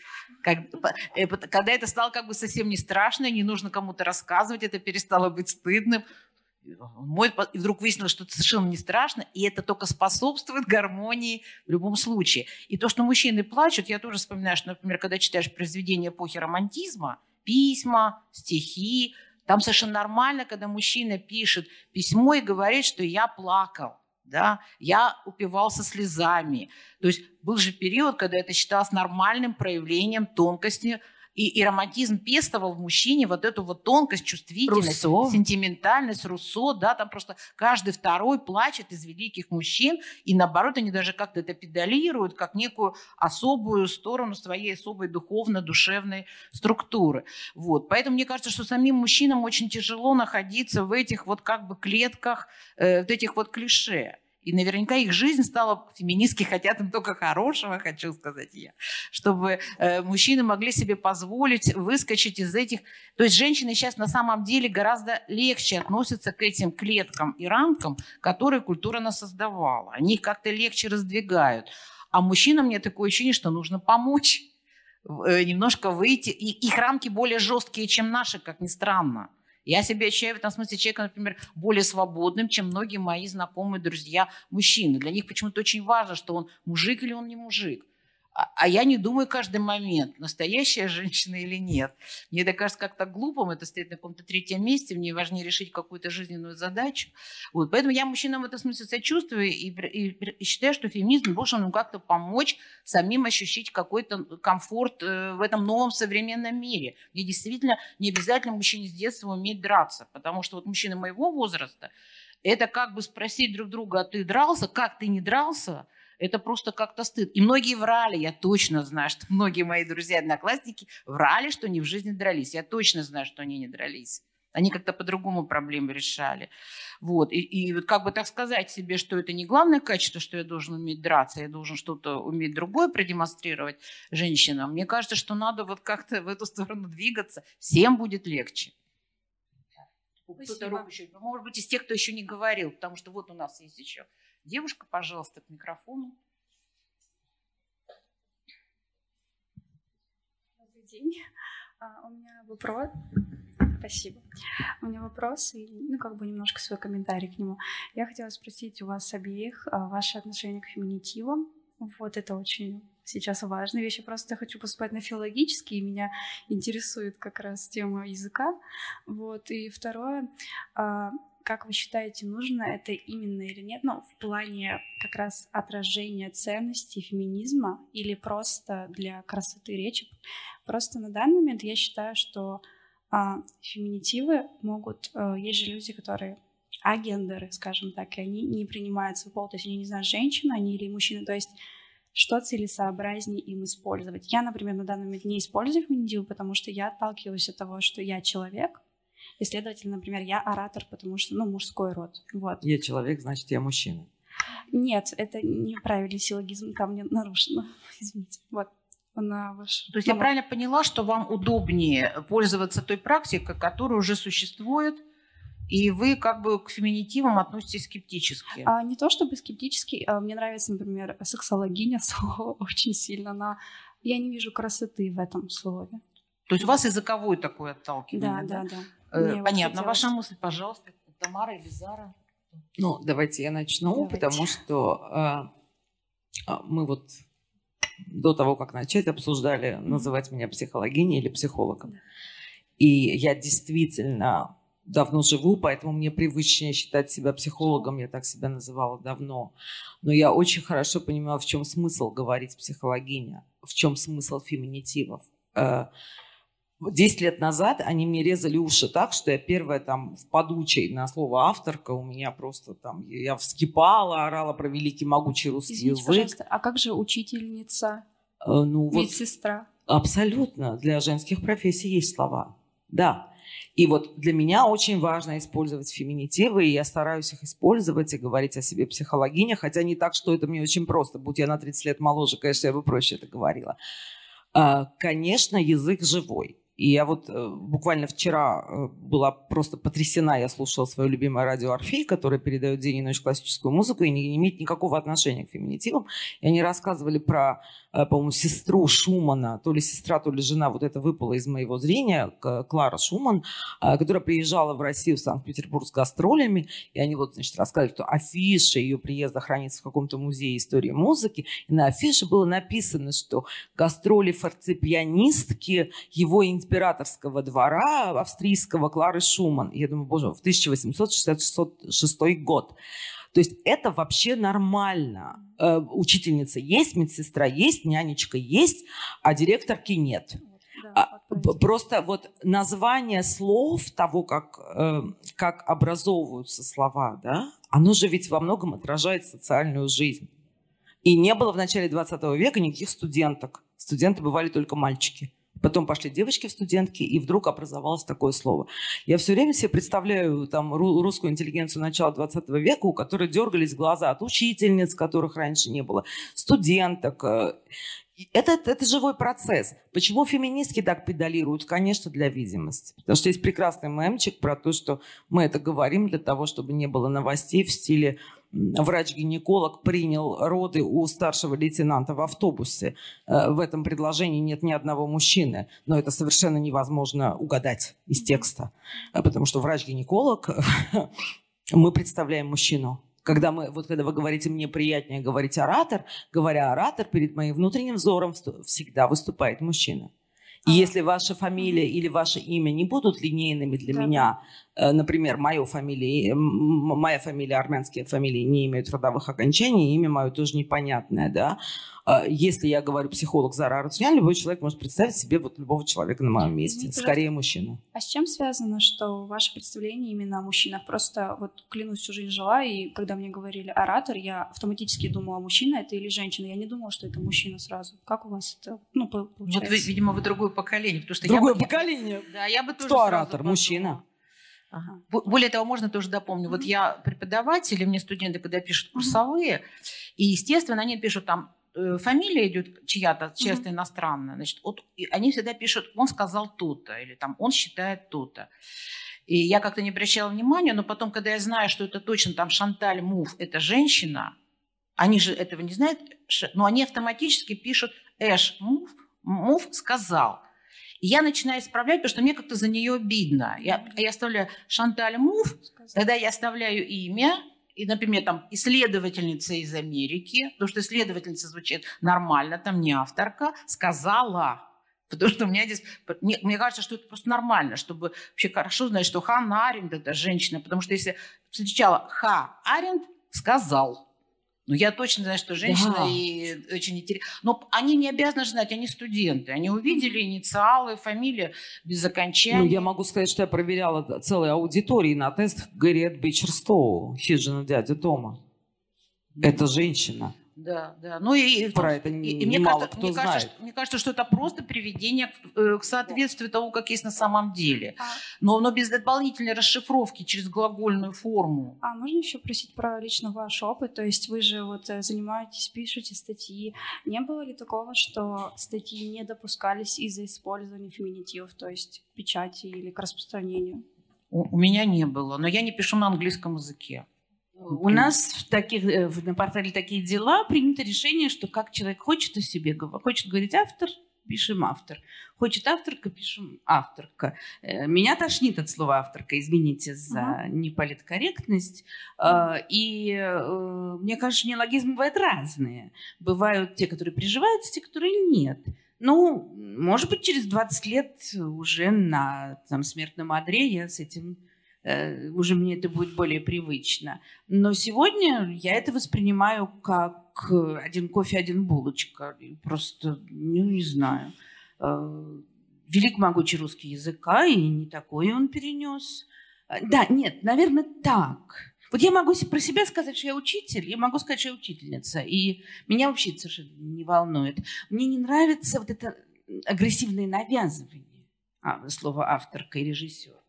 э, когда это стало как бы совсем не страшно, не нужно кому-то рассказывать, это перестало быть стыдным, мой, и вдруг выяснилось, что это совершенно не страшно, и это только способствует гармонии в любом случае. И то, что мужчины плачут, я тоже вспоминаю, что, например, когда читаешь произведения эпохи романтизма, письма, стихи, там совершенно нормально, когда мужчина пишет письмо и говорит, что я плакал, да, я упивался слезами. То есть был же период, когда это считалось нормальным проявлением тонкости и, и романтизм пестовал в мужчине вот эту вот тонкость, чувствительность, Руссо. сентиментальность, Руссо, да, там просто каждый второй плачет из великих мужчин, и наоборот, они даже как-то это педалируют, как некую особую сторону своей особой духовно-душевной структуры. Вот. Поэтому мне кажется, что самим мужчинам очень тяжело находиться в этих вот как бы клетках, э, вот этих вот клише. И наверняка их жизнь стала, феминистки хотят им только хорошего, хочу сказать я, чтобы э, мужчины могли себе позволить выскочить из этих... То есть женщины сейчас на самом деле гораздо легче относятся к этим клеткам и рамкам, которые культура нас создавала. Они их как-то легче раздвигают. А мужчинам мне такое ощущение, что нужно помочь э, немножко выйти. И их рамки более жесткие, чем наши, как ни странно. Я себя ощущаю в этом смысле человека, например, более свободным, чем многие мои знакомые друзья мужчины. Для них почему-то очень важно, что он мужик или он не мужик. А, а я не думаю каждый момент, настоящая женщина или нет. Мне это кажется как-то глупым, это стоит на каком-то третьем месте, мне важнее решить какую-то жизненную задачу. Вот. Поэтому я мужчинам в этом смысле сочувствую и, и, и считаю, что феминизм должен им как-то помочь самим ощущать какой-то комфорт э, в этом новом современном мире, где действительно не обязательно мужчине с детства уметь драться, потому что вот мужчины моего возраста, это как бы спросить друг друга, а ты дрался, как ты не дрался – это просто как-то стыд. И многие врали, я точно знаю, что многие мои друзья-одноклассники врали, что они в жизни дрались. Я точно знаю, что они не дрались. Они как-то по-другому проблемы решали. Вот. И, и вот как бы так сказать себе, что это не главное качество, что я должен уметь драться, я должен что-то уметь другое продемонстрировать женщинам. Мне кажется, что надо вот как-то в эту сторону двигаться. Всем будет легче. Кто-то руку еще, может быть, из тех, кто еще не говорил, потому что вот у нас есть еще Девушка, пожалуйста, к микрофону. Добрый день. А, у меня вопрос. Спасибо. У меня вопрос и, ну, как бы немножко свой комментарий к нему. Я хотела спросить у вас обеих а, ваше отношение к феминитивам. Вот это очень сейчас важная вещь. Я просто хочу поступать на филологический, и меня интересует как раз тема языка. Вот. И второе, а, как вы считаете, нужно это именно или нет? Ну, в плане как раз отражения ценностей феминизма или просто для красоты речи? Просто на данный момент я считаю, что а, феминитивы могут... А, есть же люди, которые агендеры, скажем так, и они не принимают свой пол, то есть они не знают, женщина они или мужчина, то есть что целесообразнее им использовать. Я, например, на данный момент не использую феминитивы, потому что я отталкиваюсь от того, что я человек, и, следовательно, например, я оратор, потому что, ну, мужской род. Вот. Я человек, значит, я мужчина. Нет, это неправильный силлогизм, там не нарушено. Извините. Вот. На ваш... То есть я правильно поняла, что вам удобнее пользоваться той практикой, которая уже существует, и вы как бы к феминитивам относитесь скептически? А, не то чтобы скептически. А, мне нравится, например, сексологиня слово очень сильно, но я не вижу красоты в этом слове. То есть у вас языковой такой отталкивание, да? Да, да. да. Э, понятно. Ваша мысль, пожалуйста, Тамара или Зара? Ну, давайте я начну, давайте. потому что э, мы вот до того, как начать, обсуждали, называть меня психологиней или психологом. И я действительно давно живу, поэтому мне привычнее считать себя психологом, я так себя называла давно. Но я очень хорошо понимаю, в чем смысл говорить психологиня, в чем смысл феминитивов. Э, Десять лет назад они мне резали уши так, что я первая там в подучей на слово авторка у меня просто там, я вскипала, орала про великий могучий русский Извините, язык. пожалуйста, а как же учительница, э, ну, медсестра? Вот, абсолютно. Для женских профессий есть слова. Да. И вот для меня очень важно использовать феминитивы, и я стараюсь их использовать и говорить о себе психологиня, хотя не так, что это мне очень просто. Будь я на 30 лет моложе, конечно, я бы проще это говорила. А, конечно, язык живой И я вот э, буквально вчера э, была просто потрясена. Я слушала свое любимое радио «Орфей», которое передает день и ночь классическую музыку и не, не имеет никакого отношения к феминитивам. И они рассказывали про, э, по-моему, сестру Шумана, то ли сестра, то ли жена, вот это выпало из моего зрения, Клара Шуман, которая приезжала в Россию, в Санкт-Петербург с гастролями. И они вот, значит, рассказывали, что афиша ее приезда хранится в каком-то музее истории музыки. И на афише было написано, что гастроли фортепианистки его императорского двора австрийского Клары Шуман. Я думаю, боже, в 1866 год. То есть это вообще нормально. Э, учительница есть, медсестра есть, нянечка есть, а директорки нет. Да, а, просто вот название слов того, как, э, как образовываются слова, да, оно же ведь во многом отражает социальную жизнь. И не было в начале 20 века никаких студенток. Студенты бывали только мальчики. Потом пошли девочки в студентки, и вдруг образовалось такое слово. Я все время себе представляю там русскую интеллигенцию начала 20 века, у которой дергались глаза от учительниц, которых раньше не было, студенток. Э, это, это, живой процесс. Почему феминистки так педалируют? Конечно, для видимости. Потому что есть прекрасный мемчик про то, что мы это говорим для того, чтобы не было новостей в стиле врач-гинеколог принял роды у старшего лейтенанта в автобусе. Э, в этом предложении нет ни одного мужчины, но это совершенно невозможно угадать из текста, э, потому что врач-гинеколог, мы представляем мужчину. Когда, мы, вот когда вы говорите, мне приятнее говорить оратор, говоря оратор, перед моим внутренним взором всегда выступает мужчина. И а. если ваша фамилия или ваше имя не будут линейными для да. меня, например, мою фамилию, моя фамилия, армянские фамилии не имеют родовых окончаний, имя мое тоже непонятное, да. А если я говорю психолог Зара Арутюнян, любой человек может представить себе вот любого человека на моем месте, Извините, скорее мужчину. А с чем связано, что ваше представление именно о мужчинах? Просто вот клянусь, всю жизнь жила, и когда мне говорили оратор, я автоматически думала, мужчина это или женщина. Я не думала, что это мужчина сразу. Как у вас это ну, получается? Вот, вы, видимо, вы другое поколение. Потому что другое я поколение? Да, я бы тоже Кто оратор? Мужчина. Ага. Более того, можно тоже. Mm-hmm. Вот я преподаватель, и мне студенты, когда пишут курсовые, mm-hmm. и, естественно, они пишут там, э, фамилия идет чья-то, mm-hmm. иностранная, значит, вот, они всегда пишут, он сказал то-то, или там, он считает то-то. И я как-то не обращала внимания, но потом, когда я знаю, что это точно там Шанталь Мув, это женщина, они же этого не знают, но они автоматически пишут Эш Мув, Мув сказал. Я начинаю исправлять, потому что мне как-то за нее обидно. Я, я оставляю Шанталь Мув, тогда я оставляю имя, и, например, там исследовательница из Америки, потому что исследовательница звучит нормально, там не авторка, сказала. Потому что у меня здесь, мне, мне кажется, что это просто нормально, чтобы вообще хорошо знать, что Хан Аренд это женщина, потому что если встречала Ха Аренд, сказал. Ну, я точно знаю, что женщина да. и очень интересно. Но они не обязаны знать, они студенты. Они увидели инициалы, фамилия без окончания. Ну, я могу сказать, что я проверяла целые аудитории на тест Гарриет Бичерстоу, хижина дяди Тома. Это женщина. Да, да. Ну и про это и, и мне мало кажется, кто мне знает. Кажется, мне кажется, что это просто приведение к, э, к соответствию того, как есть на самом деле. А. Но, но без дополнительной расшифровки через глагольную форму. А можно еще просить про лично ваш опыт? То есть вы же вот э, занимаетесь, пишете статьи. Не было ли такого, что статьи не допускались из-за использования феминитивов, то есть печати или к распространению? У, у меня не было, но я не пишу на английском языке. У нас в таких, э, на портале «Такие дела» принято решение, что как человек хочет о себе говорить, хочет говорить автор, пишем автор. Хочет авторка, пишем авторка. Э, меня тошнит от слова авторка, извините за uh-huh. неполиткорректность. Uh-huh. И э, мне кажется, неологизмы бывают разные. Бывают те, которые приживаются, те, которые нет. Ну, может быть, через 20 лет уже на там, смертном одре я с этим Э, уже мне это будет более привычно. Но сегодня я это воспринимаю как один кофе, один булочка. Просто, ну, не знаю. Э, велик могучий русский языка, и не такое он перенес. Э, да, нет, наверное, так. Вот я могу про себя сказать, что я учитель, я могу сказать, что я учительница, и меня вообще это совершенно не волнует. Мне не нравится вот это агрессивное навязывание а, слова авторка и режиссер.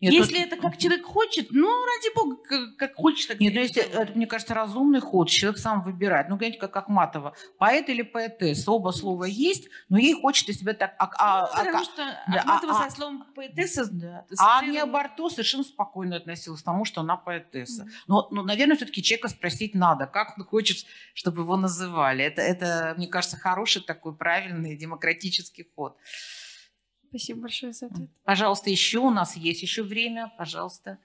Нет, если тут... это как человек хочет, ну, ради бога, как, как хочет, так Нет, ну, если, это, мне кажется, разумный ход, человек сам выбирает. Ну, говорите, как Ахматова, поэт или поэтесса, оба слова есть, но ей хочется себя так... А, а, ну, потому а, что да, Ахматова а, со словом поэтесса... Да. А Агния Барто совершенно спокойно относилась к тому, что она поэтесса. Mm-hmm. Но, но, наверное, все-таки человека спросить надо, как он хочет, чтобы его называли. Это, это, мне кажется, хороший такой правильный демократический ход. Спасибо большое за ответ. Пожалуйста, еще у нас есть еще время. Пожалуйста.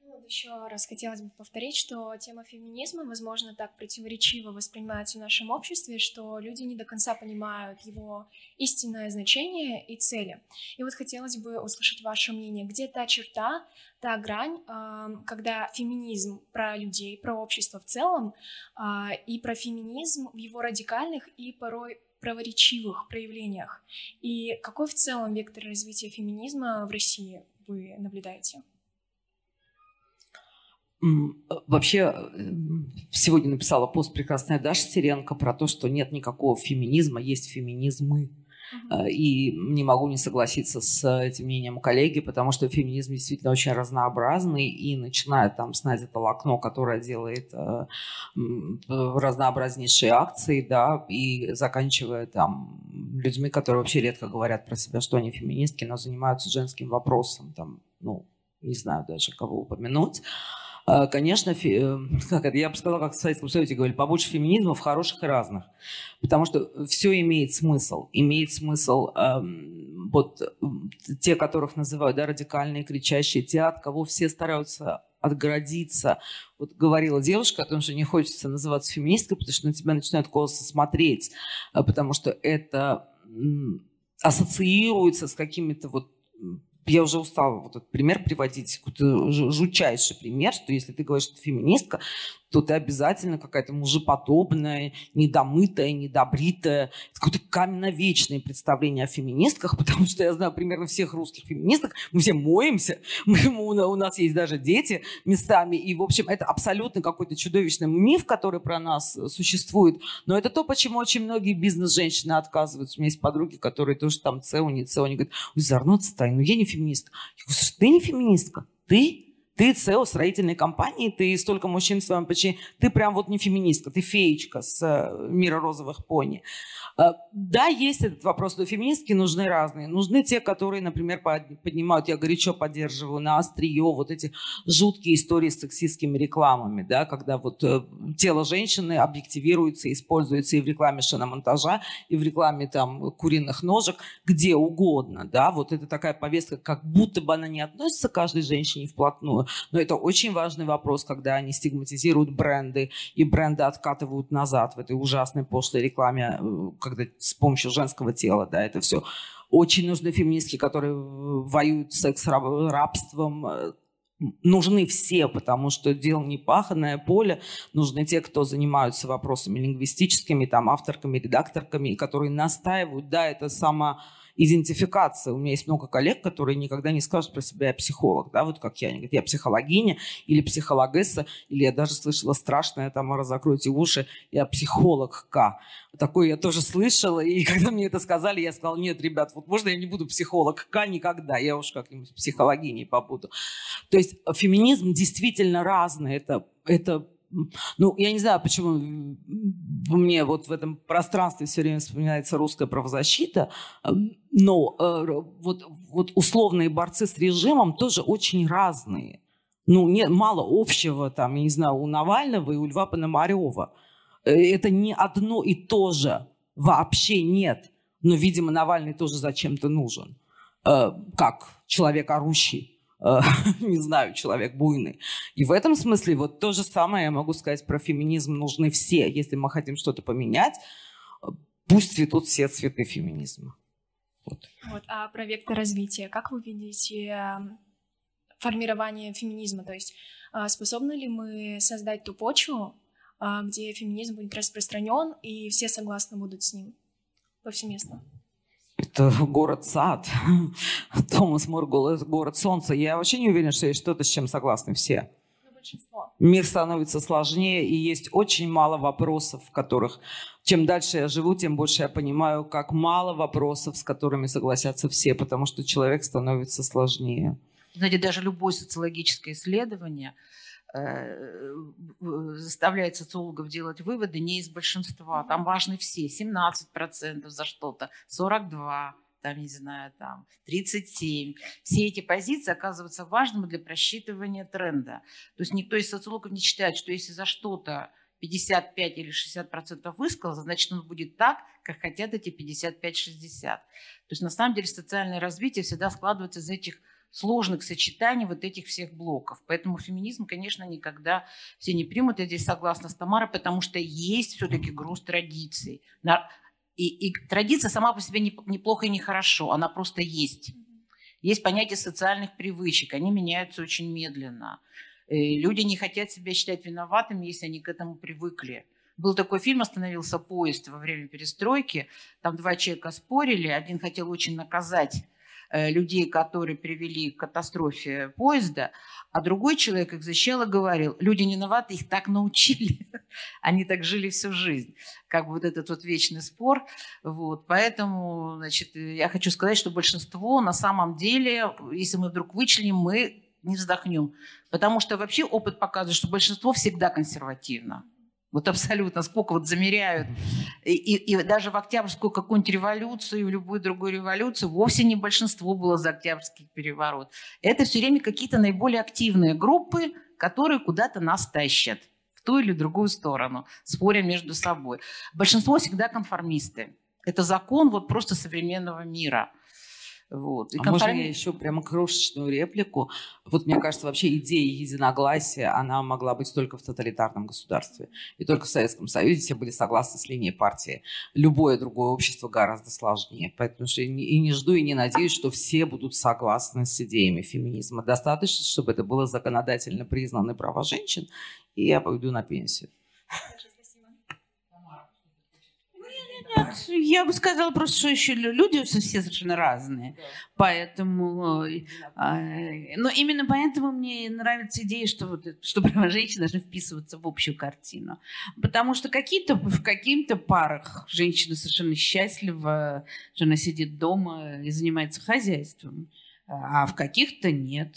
Ну, еще раз хотелось бы повторить, что тема феминизма, возможно, так противоречиво воспринимается в нашем обществе, что люди не до конца понимают его истинное значение и цели. И вот хотелось бы услышать ваше мнение, где та черта, та грань, когда феминизм про людей, про общество в целом, а, и про феминизм в его радикальных и порой противоречивых проявлениях. И какой в целом вектор развития феминизма в России вы наблюдаете? Вообще, сегодня написала пост прекрасная Даша Теренко про то, что нет никакого феминизма, есть феминизмы. Uh-huh. И не могу не согласиться с этим мнением коллеги, потому что феминизм действительно очень разнообразный, и начиная там с Надя Толокно, которая делает э, разнообразнейшие акции, да, и заканчивая там людьми, которые вообще редко говорят про себя, что они феминистки, но занимаются женским вопросом, там, ну, не знаю даже, кого упомянуть. А, конечно, э, как это, я бы сказала, как в Советском Союзе говорили, побольше феминизма в хороших и разных. Потому что все имеет смысл. Имеет смысл эм, вот те, которых называют да, радикальные, кричащие, те, от кого все стараются отгородиться. Вот говорила девушка о том, что не хочется называться феминисткой, потому что на тебя начинают косо смотреть, а, потому что это ассоциируется с какими-то вот я уже устала вот этот пример приводить, какой-то жутчайший пример, что если ты говоришь, что ты феминистка, то ты обязательно какая-то мужеподобная, недомытая, недобритая. Это какое-то каменно-вечное представление о феминистках, потому что я знаю примерно всех русских феминисток. Мы все моемся, мы, у нас есть даже дети местами. И, в общем, это абсолютно какой-то чудовищный миф, который про нас существует. Но это то, почему очень многие бизнес-женщины отказываются. У меня есть подруги, которые тоже там ЦЕО, не ЦЕО. Они говорят, ой, Зарнот, ну я не феминистка. Я говорю, ты не феминистка, ты ты СЭО строительной компании, ты столько мужчин в своем подчинении. Ты прям вот не феминистка, ты феечка с э, мира розовых пони. Э, да, есть этот вопрос, но феминистки нужны разные. Нужны те, которые, например, поднимают, я горячо поддерживаю на острие вот эти жуткие истории с сексистскими рекламами, да, когда вот э, тело женщины объективируется, используется и в рекламе шиномонтажа, и в рекламе там куриных ножек, где угодно, да, вот это такая повестка, как будто бы она не относится к каждой женщине вплотную, но это очень важный вопрос, когда они стигматизируют бренды, и бренды откатывают назад в этой ужасной пошлой рекламе, э, когда с помощью женского тела, да, это все. Очень нужны феминистки, которые воюют с секс-рабством, э, нужны все, потому что дело не паханное поле, нужны те, кто занимаются вопросами лингвистическими, там, авторками, редакторками, которые настаивают, да, это само идентификация. У меня есть много коллег, которые никогда не скажут про себя «я психолог», да, вот как я. Они говорят, я психологиня или психологесса, или я даже слышала страшное, там, разокройте уши, я психолог К. Такое я тоже слышала, и когда мне это сказали, я сказала, нет, ребят, вот можно я не буду психолог К никогда, я уж как-нибудь психологиней побуду. То есть феминизм действительно разный, это, это ну, я не знаю, почему мне вот в этом пространстве все время вспоминается русская правозащита, но э, вот, вот условные борцы с режимом тоже очень разные. Ну, нет, мало общего там, я не знаю, у Навального и у Льва Пономарева. Э, это не одно и то же. Вообще нет. Но, видимо, Навальный тоже зачем-то нужен. Э, как человек орущий не знаю, человек буйный. И в этом смысле вот то же самое я могу сказать про феминизм. Нужны все. Если мы хотим что-то поменять, э, пусть цветут все цветы феминизма. Вот. Вот, а про вектор развития. Как вы видите эм, формирование феминизма? То есть э, способны ли мы создать ту почву, где феминизм будет распространен, и все согласны будут с ним повсеместно? Это город-сад. Томас Моргул – это город солнца. Я вообще не уверена, что есть что-то, с чем согласны все. Ну. Мир становится сложнее, и есть очень мало вопросов, в которых... Чем дальше я живу, тем больше я понимаю, как мало вопросов, с которыми согласятся все, потому что человек становится сложнее. Знаете, даже любое социологическое исследование заставляет социологов делать выводы не из большинства. Там важны все. 17% за что-то, 42% там, не знаю, там, 37. Все эти позиции оказываются важными для просчитывания тренда. То есть никто из социологов не считает, что если за что-то 55 или 60 процентов высказал, значит, он будет так, как хотят эти 55-60. То есть на самом деле социальное развитие всегда складывается из этих сложных сочетаний вот этих всех блоков. Поэтому феминизм, конечно, никогда все не примут. Я здесь согласна с Тамарой, потому что есть все-таки груз традиций. И, и традиция сама по себе не, неплохо и не хорошо, она просто есть. Есть понятие социальных привычек, они меняются очень медленно. И люди не хотят себя считать виноватыми, если они к этому привыкли. Был такой фильм «Остановился поезд» во время перестройки. Там два человека спорили. Один хотел очень наказать Э, людей, которые привели к катастрофе поезда, а другой человек их защищал и говорил, люди не виноваты, их так научили, они так жили всю жизнь. Как вот этот вот вечный спор. Вот. Поэтому значит, я хочу сказать, что большинство на самом деле, если мы вдруг вычленим, мы не вздохнем. Потому что вообще опыт показывает, что большинство всегда консервативно. Вот абсолютно, сколько вот замеряют. И, и, и даже в Октябрьскую какую-нибудь революцию, и в любую другую революцию вовсе не большинство было за Октябрьский переворот. Это все время какие-то наиболее активные группы, которые куда-то нас тащат в ту или другую сторону, споря между собой. Большинство всегда конформисты. Это закон вот просто современного мира – вот. И а конформи... можно я еще прямо крошечную реплику? Вот мне кажется, вообще идея единогласия, она могла быть только в тоталитарном государстве. И только в Советском Союзе все были согласны с линией партии. Любое другое общество гораздо сложнее. Поэтому что и не жду, и не надеюсь, что все будут согласны с идеями феминизма. Достаточно, чтобы это было законодательно признаны права женщин, и я пойду на пенсию. Нет, я бы сказала просто, что еще люди все совершенно разные. Да. Поэтому, э, но именно поэтому мне нравится идея, что, вот, что права женщин должны вписываться в общую картину. Потому что какие-то, в каких-то парах женщина совершенно счастлива, что она сидит дома и занимается хозяйством, а в каких-то нет.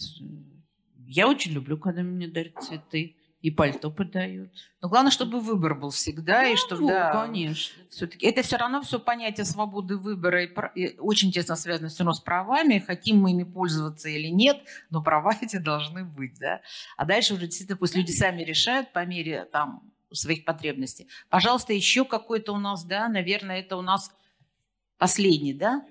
Я очень люблю, когда мне дарят цветы и пальто подают. Но главное, чтобы выбор был всегда, ну, и чтобы, да, конечно. Все-таки это все равно все понятие свободы выбора и, и очень тесно связано все равно с правами, хотим мы ими пользоваться или нет, но права эти должны быть, да. А дальше уже действительно пусть люди сами решают по мере там своих потребностей. Пожалуйста, еще какой-то у нас, да, наверное, это у нас последний, да?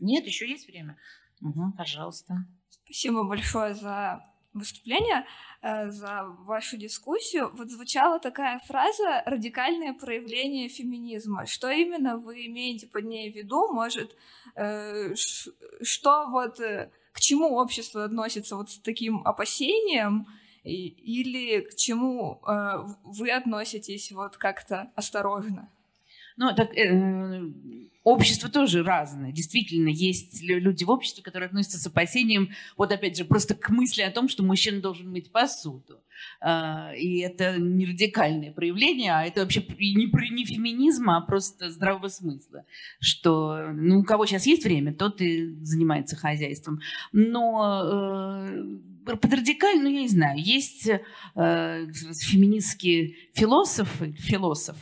Нет, еще есть время. Угу, пожалуйста. Спасибо большое за выступление, э, за вашу дискуссию. Вот звучала такая фраза «радикальное проявление феминизма». Что именно вы имеете под ней в виду? Может, э, что вот э, к чему общество относится вот с таким опасением? Или к чему вы относитесь вот как-то осторожно? Ну, так э, общество тоже разное. Действительно, есть люди в обществе, которые относятся с опасением, вот опять же, просто к мысли о том, что мужчина должен мыть посуду. Э, и это не радикальное проявление, а это вообще не, не феминизм, а просто здравого смысла. Что ну, у кого сейчас есть время, тот и занимается хозяйством. Но э, под радикально, ну, я не знаю, есть э, феминистские философы, философ,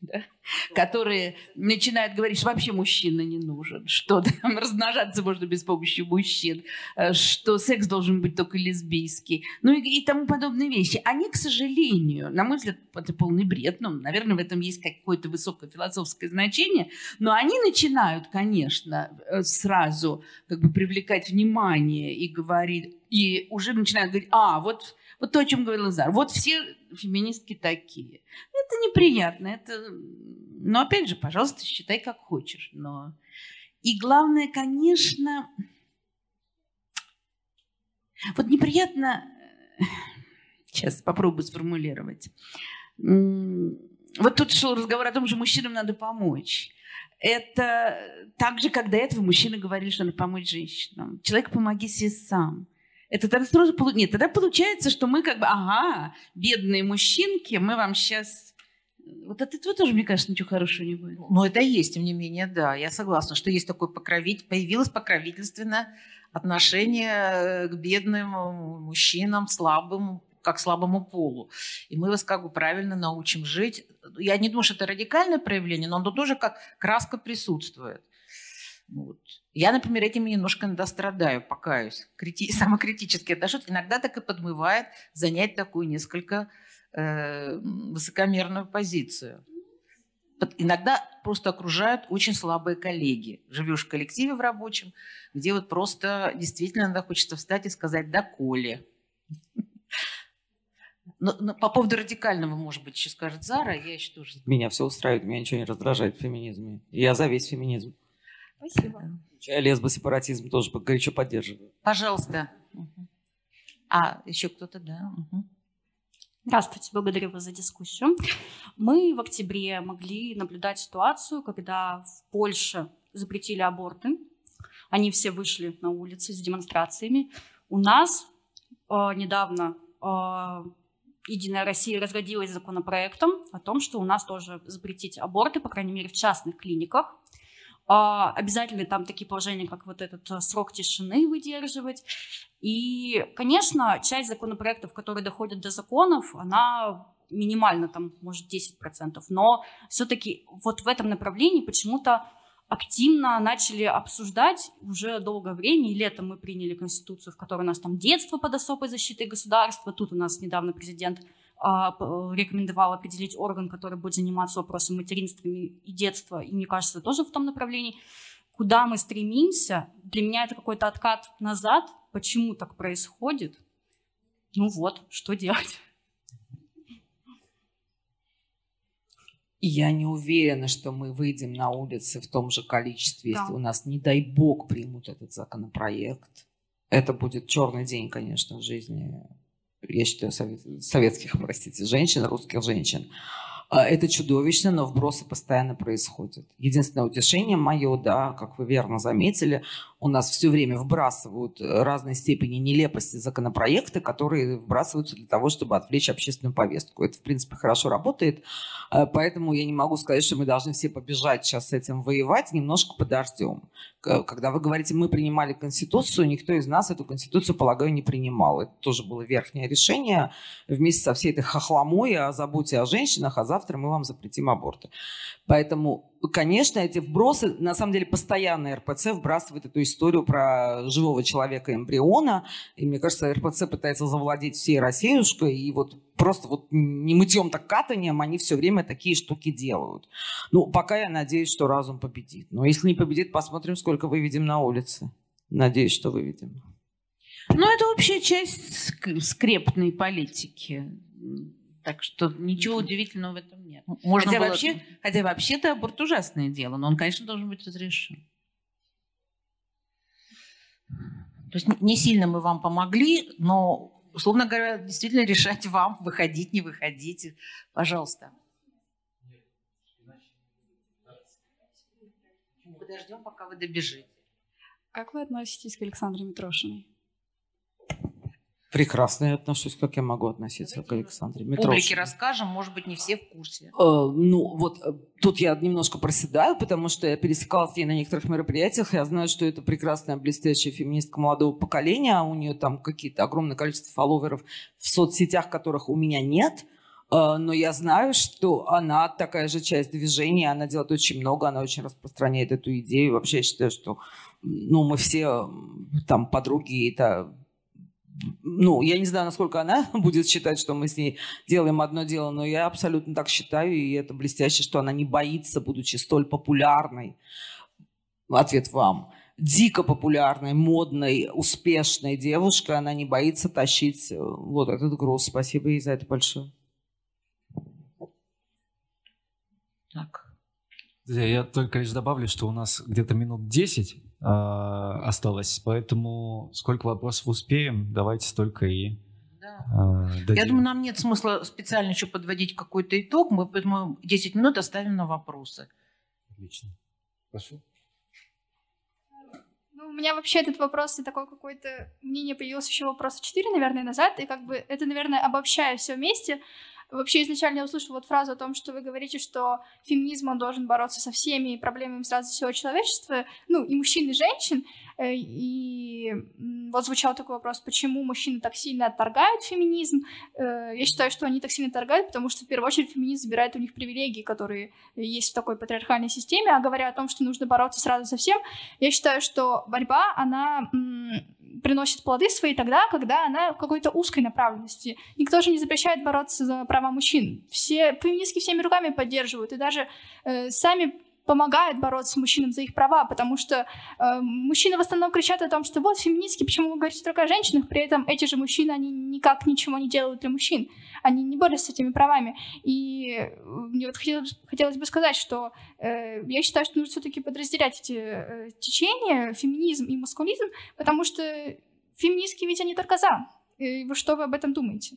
да, которые начинают говорить, что вообще мужчина не нужен, что там, размножаться можно без помощи мужчин, э, что секс должен быть только лесбийский, ну и, и тому подобные вещи. Они, к сожалению, на мой взгляд, это полный бред, ну, наверное, в этом есть какое-то высокое философское значение, но они начинают, конечно, э, сразу как бы привлекать внимание и говорить, и уже начинают говорить, а, вот вот то, о чем говорил Зар. Вот все феминистки такие. Это неприятно. Это... Но опять же, пожалуйста, считай как хочешь. Но... И главное, конечно, вот неприятно... Сейчас попробую сформулировать. Вот тут шел разговор о том, что мужчинам надо помочь. Это так же, как до этого мужчины говорили, что надо помочь женщинам. Человек, помоги себе сам. Это тогда сразу... Нет, тогда получается, что мы как бы, ага, бедные мужчинки, мы вам сейчас... Вот от этого тоже, мне кажется, ничего хорошего не будет. Но это есть, тем не менее, да. Я согласна, что есть такое покровитель... Появилось покровительственное отношение к бедным мужчинам, слабым, как слабому полу. И мы вас как бы правильно научим жить. Я не думаю, что это радикальное проявление, но оно тоже как краска присутствует. Вот. Я, например, этим немножко иногда страдаю, покаюсь. Крити... Самокритически отношусь. Иногда так и подмывает занять такую несколько э, высокомерную позицию. Иногда просто окружают очень слабые коллеги. Живешь в коллективе в рабочем, где вот просто действительно иногда хочется встать и сказать «да, Коля». Но, но по поводу радикального, может быть, еще скажет Зара, я еще тоже... Меня все устраивает, меня ничего не раздражает в феминизме. Я за весь феминизм. Спасибо. Я лесбосепаратизм тоже горячо поддерживаю. Пожалуйста. А, еще кто-то, да. Здравствуйте, благодарю вас за дискуссию. Мы в октябре могли наблюдать ситуацию, когда в Польше запретили аборты. Они все вышли на улицы с демонстрациями. У нас э, недавно э, Единая Россия разродилась законопроектом о том, что у нас тоже запретить аборты, по крайней мере, в частных клиниках. А, обязательно там такие положения, как вот этот э, срок тишины выдерживать. И, конечно, часть законопроектов, которые доходят до законов, она минимально, там, может, 10%. Но все-таки вот в этом направлении почему-то активно начали обсуждать уже долгое время. И летом мы приняли Конституцию, в которой у нас там детство под особой защитой государства. Тут у нас недавно президент рекомендовал определить орган, который будет заниматься вопросом материнства и детства. И мне кажется, тоже в том направлении. Куда мы стремимся? Для меня это какой-то откат назад. Почему так происходит? Ну вот, что делать? Я не уверена, что мы выйдем на улицы в том же количестве, да. если у нас, не дай бог, примут этот законопроект. Это будет черный день, конечно, в жизни я считаю, советских, простите, женщин, русских женщин. А, это чудовищно, но вбросы постоянно происходят. Единственное утешение мое, да, как вы верно заметили, у нас все время вбрасывают э, разной степени нелепости законопроекты, которые вбрасываются для того, чтобы отвлечь общественную повестку. Это, в принципе, хорошо работает, э, поэтому я не могу сказать, что мы должны все побежать сейчас с этим воевать, немножко подождем. Когда вы говорите, мы принимали Конституцию, никто из нас эту Конституцию, полагаю, не принимал. Это тоже было верхнее решение вместе со всей этой хохломой о заботе о женщинах, а завтра мы вам запретим аборты. Поэтому конечно, эти вбросы, на самом деле, постоянно РПЦ вбрасывает эту историю про живого человека эмбриона. И мне кажется, РПЦ пытается завладеть всей Россиюшкой. И вот просто вот не мытьем, так катанием они все время такие штуки делают. Ну, пока я надеюсь, что разум победит. Но если не победит, посмотрим, сколько выведем на улице. Надеюсь, что выведем. Ну, это вообще часть скрепной политики. Так что ничего удивительного в этом нет. Можно хотя, было... вообще, хотя вообще-то аборт ужасное дело, но он, конечно, должен быть разрешен. То есть не сильно мы вам помогли, но, условно говоря, действительно решать вам, выходить, не выходить. Пожалуйста. Подождем, пока вы добежите. Как вы относитесь к Александре Митрошиной? Прекрасно я отношусь, как я могу относиться Давайте к Александре Митрошиной. Публике расскажем, может быть, не все в курсе. Э, ну, вот э, тут я немножко проседаю, потому что я пересекалась с ней на некоторых мероприятиях. Я знаю, что это прекрасная, блестящая феминистка молодого поколения. А у нее там какие-то огромное количество фолловеров в соцсетях, которых у меня нет. Э, но я знаю, что она такая же часть движения, она делает очень много, она очень распространяет эту идею. Вообще я считаю, что ну, мы все там подруги, это ну, я не знаю, насколько она будет считать, что мы с ней делаем одно дело, но я абсолютно так считаю, и это блестяще, что она не боится, будучи столь популярной. Ответ вам. Дико популярной, модной, успешной девушкой, она не боится тащить э, вот этот груз. Спасибо ей за это большое. Так. Я только лишь добавлю, что у нас где-то минут 10 а, осталось. Поэтому сколько вопросов успеем, давайте столько и да. э, Я думаю, нам нет смысла специально еще подводить какой-то итог. Мы поэтому 10 минут оставим на вопросы. Отлично. Прошу. Ну, у меня вообще этот вопрос и такой какой-то мнение появился еще вопроса 4, наверное, назад, и как бы это, наверное, обобщая все вместе, Вообще изначально я услышала вот фразу о том, что вы говорите, что феминизм, он должен бороться со всеми проблемами сразу всего человечества, ну, и мужчин, и женщин. Э, и вот звучал такой вопрос, почему мужчины так сильно отторгают феминизм. Э, я считаю, что они так сильно отторгают, потому что, в первую очередь, феминизм забирает у них привилегии, которые есть в такой патриархальной системе. А говоря о том, что нужно бороться сразу со всем, я считаю, что борьба, она приносит плоды свои тогда, когда она в какой-то узкой направленности. Никто же не запрещает бороться за права мужчин. Все феминистки всеми руками поддерживают, и даже э, сами помогает бороться мужчинам за их права, потому что э, мужчины в основном кричат о том, что вот феминистки, почему вы говорите только о женщинах, при этом эти же мужчины, они никак ничего не делают для мужчин, они не борются с этими правами. И э, мне вот хотелось, хотелось бы сказать, что э, я считаю, что нужно все-таки подразделять эти э, течения, феминизм и маскулизм, потому что феминистки ведь они только за. И что вы об этом думаете?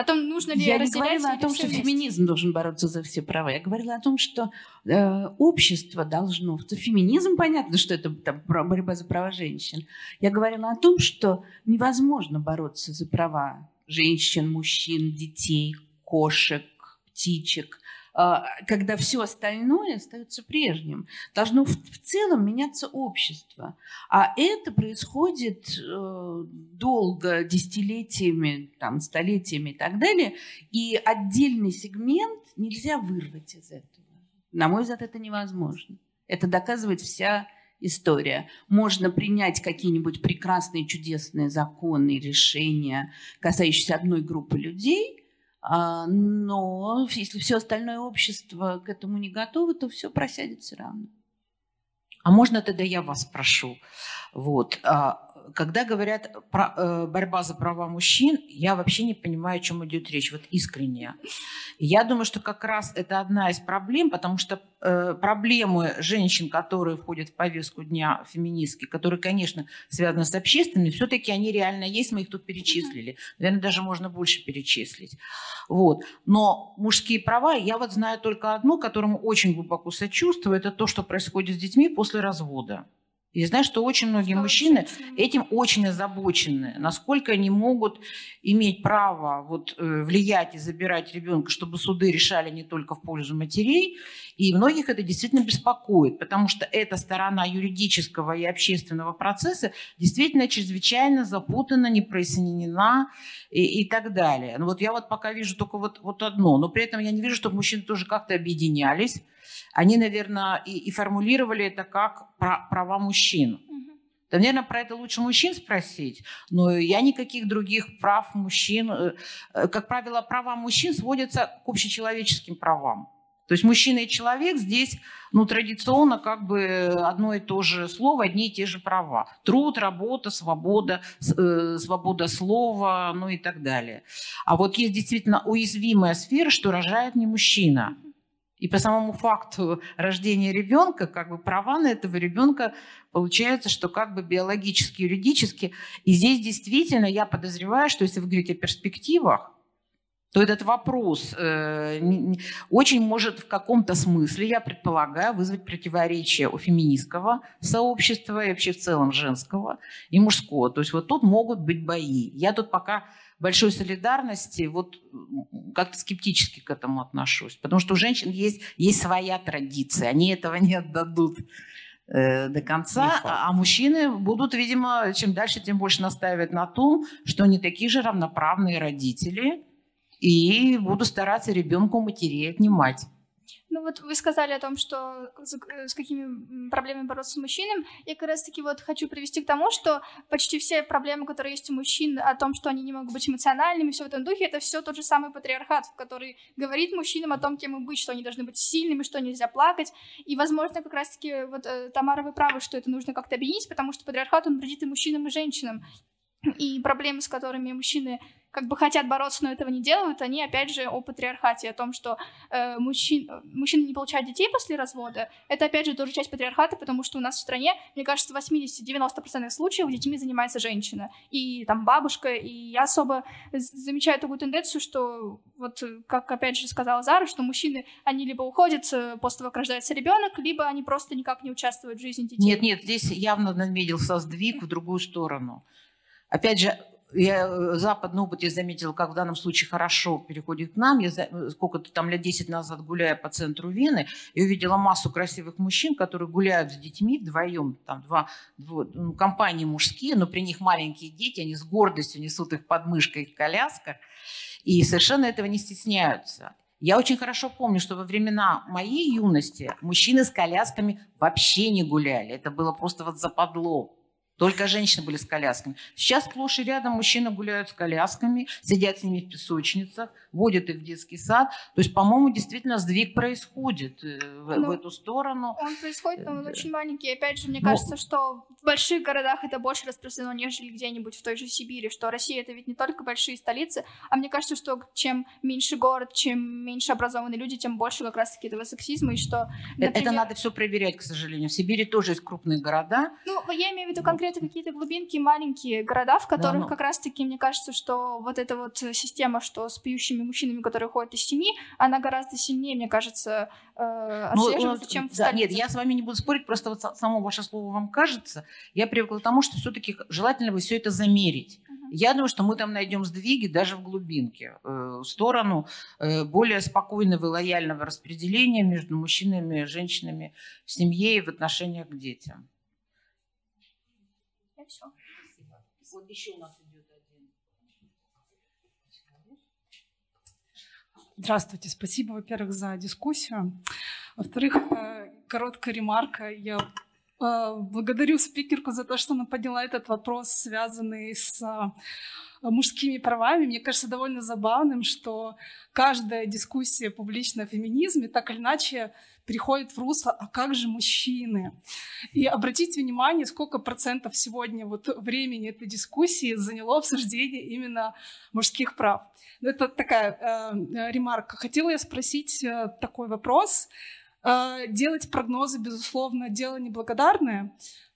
О том, нужно ли Я не говорила о том, что вместе. феминизм должен бороться за все права. Я говорила о том, что э, общество должно... Феминизм, понятно, что это там, борьба за права женщин. Я говорила о том, что невозможно бороться за права женщин, мужчин, детей, кошек, птичек, когда все остальное остается прежним. Должно в, целом меняться общество. А это происходит э, долго, десятилетиями, там, столетиями и так далее. И отдельный сегмент нельзя вырвать из этого. На мой взгляд, это невозможно. Это доказывает вся история. Можно принять какие-нибудь прекрасные, чудесные законы и решения, касающиеся одной группы людей, а, но если все остальное общество к этому не готово, то все просядет все равно. А можно тогда я вас спрошу? Вот. Когда говорят про э, борьба за права мужчин, я вообще не понимаю, о чем идет речь, вот искренне. Я думаю, что как раз это одна из проблем, потому что э, проблемы женщин, которые входят в повестку дня феминистки, которые, конечно, связаны с общественными, все-таки они реально есть, мы их тут перечислили. Наверное, даже можно больше перечислить. Вот. Но мужские права, я вот знаю только одно, которому очень глубоко сочувствую, это то, что происходит с детьми после развода. И знаю, что очень многие что мужчины этим очень озабочены, насколько они могут иметь право вот, э, влиять и забирать ребенка, чтобы суды решали не только в пользу матерей. И многих это действительно беспокоит, потому что эта сторона юридического и общественного процесса действительно чрезвычайно запутана, не прояснена и, и так далее. Ну, вот я вот пока вижу только вот, вот одно, но при этом я не вижу, чтобы мужчины тоже как-то объединялись они, наверное, и, и формулировали это как права мужчин. Да, наверное, про это лучше мужчин спросить, но я никаких других прав мужчин, э, э, как правило, права мужчин сводятся к общечеловеческим правам. То есть мужчина и человек здесь, ну, традиционно как бы одно и то же слово, одни и те же права. Труд, работа, свобода, э, свобода слова, ну и так далее. А вот есть действительно уязвимая сфера, что рожает не мужчина – и по самому факту рождения ребенка, как бы права на этого ребенка получается, что как бы биологически, юридически. И здесь действительно я подозреваю, что если вы говорите о перспективах, то этот вопрос э, очень может в каком-то смысле, я предполагаю, вызвать противоречие у феминистского сообщества и вообще в целом женского и мужского. То есть вот тут могут быть бои. Я тут пока большой солидарности, вот как-то скептически к этому отношусь. Потому что у женщин есть, есть своя традиция, они этого не отдадут э, до конца, а, а мужчины будут, видимо, чем дальше, тем больше настаивать на том, что они такие же равноправные родители, и буду стараться ребенку матерей отнимать. Ну вот вы сказали о том, что э, с какими проблемами бороться с мужчинами. Я как раз таки вот хочу привести к тому, что почти все проблемы, которые есть у мужчин, о том, что они не могут быть эмоциональными, все в этом духе, это все тот же самый патриархат, который говорит мужчинам о том, кем им быть, что они должны быть сильными, что нельзя плакать. И, возможно, как раз таки, вот, э, Тамара, вы правы, что это нужно как-то объединить, потому что патриархат, он вредит и мужчинам, и женщинам. И проблемы, с которыми мужчины как бы хотят бороться, но этого не делают, они опять же о патриархате, о том, что э, мужчин, мужчины не получают детей после развода. Это опять же тоже часть патриархата, потому что у нас в стране, мне кажется, в 80-90% случаев детьми занимается женщина. И там бабушка, и я особо замечаю такую тенденцию, что вот как опять же сказала Зара, что мужчины, они либо уходят э, после того, как рождается ребенок, либо они просто никак не участвуют в жизни детей. Нет, нет, здесь явно наметился сдвиг в другую сторону. Опять же, я э, западный опыт я заметила, как в данном случае хорошо переходит к нам. Я э, сколько-то там лет 10 назад гуляя по центру Вены, и увидела массу красивых мужчин, которые гуляют с детьми вдвоем, там два, два ну, компании мужские, но при них маленькие дети, они с гордостью несут их под мышкой в колясках, и совершенно этого не стесняются. Я очень хорошо помню, что во времена моей юности мужчины с колясками вообще не гуляли. Это было просто вот западло. Только женщины были с колясками. Сейчас сплошь и рядом мужчины гуляют с колясками, сидят с ними в песочницах, водят их в детский сад. То есть, по-моему, действительно сдвиг происходит э, в, в ну, эту сторону. Он происходит, но он да. очень маленький. Опять же, мне но... Ну, кажется, что в больших городах это больше распространено, нежели где-нибудь в той же Сибири, что Россия это ведь не только большие столицы, а мне кажется, что чем меньше город, чем меньше образованные люди, тем больше как раз-таки этого сексизма, и что... Например... Это надо все проверять, к сожалению. В Сибири тоже есть крупные города. Ну, я имею в виду конкретно это какие-то глубинки, маленькие города, в которых да, ну. как раз-таки, мне кажется, что вот эта вот система, что с пьющими мужчинами, которые ходят из семьи, она гораздо сильнее, мне кажется, э, ну, отслеживается, ну, чем в да, Нет, я с вами не буду спорить, просто вот само ваше слово вам кажется. Я привыкла к тому, что все-таки желательно бы все это замерить. Я думаю, что мы там найдем сдвиги даже в глубинке, э, в сторону э, более спокойного и лояльного распределения между мужчинами и женщинами в семье и в отношениях к детям все. Вот еще у нас идет один. Здравствуйте, спасибо, во-первых, за дискуссию. Во-вторых, э, короткая ремарка. Я э, благодарю спикерку за то, что она подняла этот вопрос, связанный с э, мужскими правами. Мне кажется довольно забавным, что каждая дискуссия публичная о феминизме так или иначе переходит в русло «а как же мужчины?». И обратите внимание, сколько процентов сегодня вот времени этой дискуссии заняло обсуждение именно мужских прав. Это такая э, ремарка. Хотела я спросить э, такой вопрос. Э, делать прогнозы, безусловно, дело неблагодарное,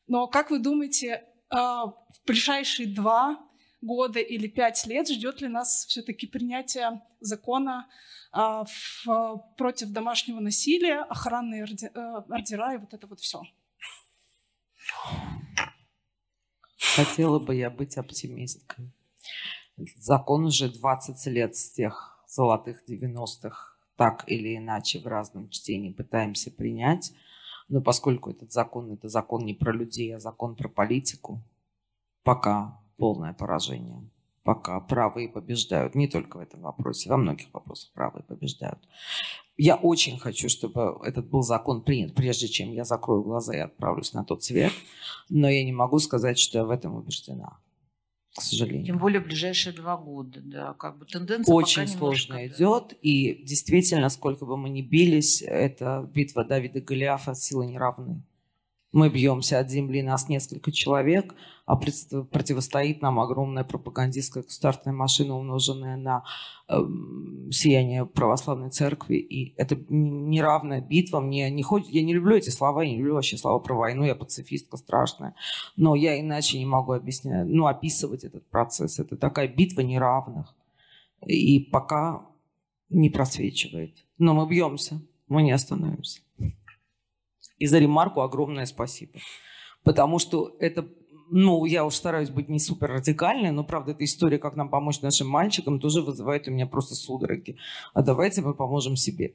но как вы думаете, э, в ближайшие два года или пять лет ждет ли нас все-таки принятие закона а, в, против домашнего насилия, охранные ордера, э, ордера и вот это вот все. Хотела бы я быть оптимисткой. Закон уже 20 лет с тех золотых 90-х так или иначе в разном чтении пытаемся принять. Но поскольку этот закон, это закон не про людей, а закон про политику, пока полное поражение. Пока правые побеждают. Не только в этом вопросе, во многих вопросах правые побеждают. Я очень хочу, чтобы этот был закон принят, прежде чем я закрою глаза и отправлюсь на тот свет. Но я не могу сказать, что я в этом убеждена. К сожалению. Тем более в ближайшие два года, да, как бы тенденция очень сложно немножко, идет, да. и действительно, сколько бы мы ни бились, это битва Давида Голиафа силы неравны мы бьемся от земли, нас несколько человек, а противостоит нам огромная пропагандистская государственная машина, умноженная на э, сияние православной церкви. И это неравная битва. Мне не ходит, я не люблю эти слова, я не люблю вообще слова про войну, я пацифистка страшная. Но я иначе не могу объяснять, ну, описывать этот процесс. Это такая битва неравных. И пока не просвечивает. Но мы бьемся, мы не остановимся. И за ремарку огромное спасибо. Потому что это, ну, я уж стараюсь быть не супер радикальной, но, правда, эта история, как нам помочь нашим мальчикам, тоже вызывает у меня просто судороги. А давайте мы поможем себе.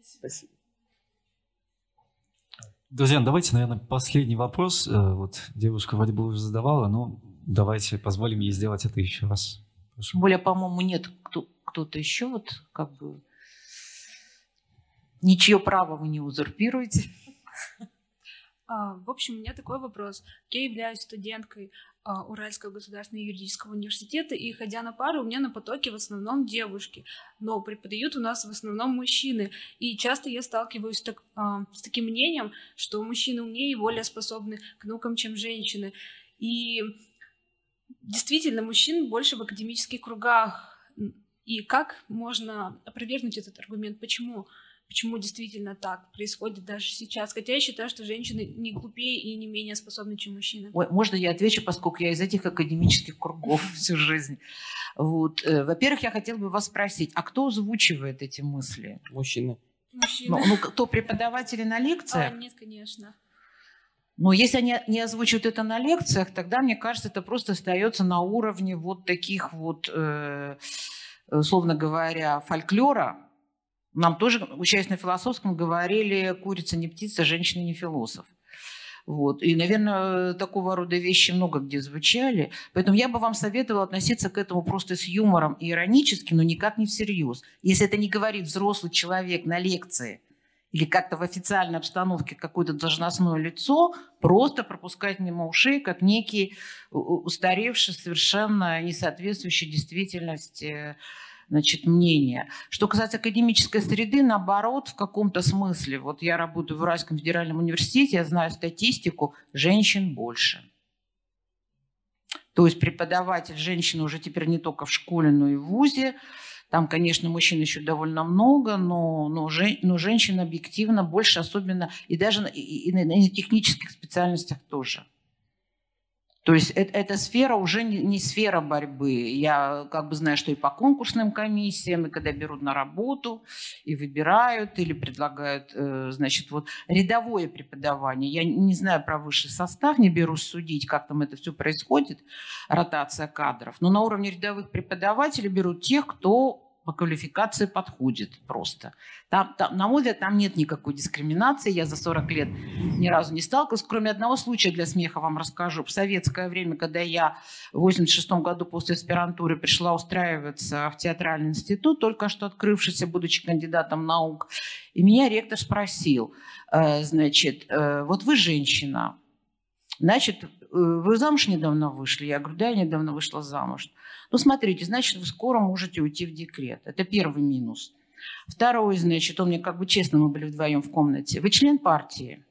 Спасибо. Друзья, ну, давайте, наверное, последний вопрос. Э, вот девушка вроде бы уже задавала, но давайте позволим ей сделать это еще раз. Прошу. Более, по-моему, нет кто- кто-то еще вот как бы Ничье право вы не узурпируете. А, в общем, у меня такой вопрос. Я являюсь студенткой а, Уральского государственного юридического университета, и ходя на пару, у меня на потоке в основном девушки, но преподают у нас в основном мужчины. И часто я сталкиваюсь так, а, с таким мнением, что мужчины умнее и более способны к наукам, чем женщины. И действительно, мужчин больше в академических кругах. И как можно опровергнуть этот аргумент? Почему действительно так происходит даже сейчас? Хотя я считаю, что женщины не глупее и не менее способны, чем мужчины. Ой, можно я отвечу, поскольку я из этих академических кругов всю жизнь. Вот. Э, во-первых, я хотела бы вас спросить, а кто озвучивает эти мысли? Мужчины. Мужчины. Ну, ну кто преподаватели на лекциях? А, нет, конечно. Но если они не озвучивают это на лекциях, тогда, мне кажется, это просто остается на уровне вот таких вот, э, условно говоря, фольклора. Нам тоже, учась на философском, говорили «курица не птица, женщина не философ». Вот. И, наверное, такого рода вещи много где звучали. Поэтому я бы вам советовала относиться к этому просто с юмором и иронически, но никак не всерьез. Если это не говорит взрослый человек на лекции или как-то в официальной обстановке какое-то должностное лицо, просто пропускать мимо ушей, как некий устаревший, совершенно не соответствующий действительности значит, мнение. Что касается академической среды, наоборот, в каком-то смысле, вот я работаю в Уральском федеральном университете, я знаю статистику, женщин больше. То есть преподаватель женщины уже теперь не только в школе, но и в ВУЗе. Там, конечно, мужчин еще довольно много, но, но, жен, но женщин объективно больше, особенно и даже и, и, и на технических специальностях тоже. То есть это, эта сфера уже не, не сфера борьбы. Я как бы знаю, что и по конкурсным комиссиям, и когда берут на работу, и выбирают, или предлагают, э, значит, вот рядовое преподавание. Я не знаю про высший состав, не берусь судить, как там это все происходит, ротация кадров. Но на уровне рядовых преподавателей берут тех, кто по квалификации подходит просто. Там, там, на мой взгляд, там нет никакой дискриминации. Я за 40 лет ни разу не сталкивалась. Кроме одного случая для смеха вам расскажу. В советское время, когда я в 86 году после аспирантуры пришла устраиваться в театральный институт, только что открывшийся, будучи кандидатом наук, и меня ректор спросил, э, значит, э, вот вы женщина, значит, вы замуж недавно вышли? Я говорю, да, я недавно вышла замуж. Ну, смотрите, значит, вы скоро можете уйти в декрет. Это первый минус. Второй, значит, он мне как бы честно, мы были вдвоем в комнате. Вы член партии?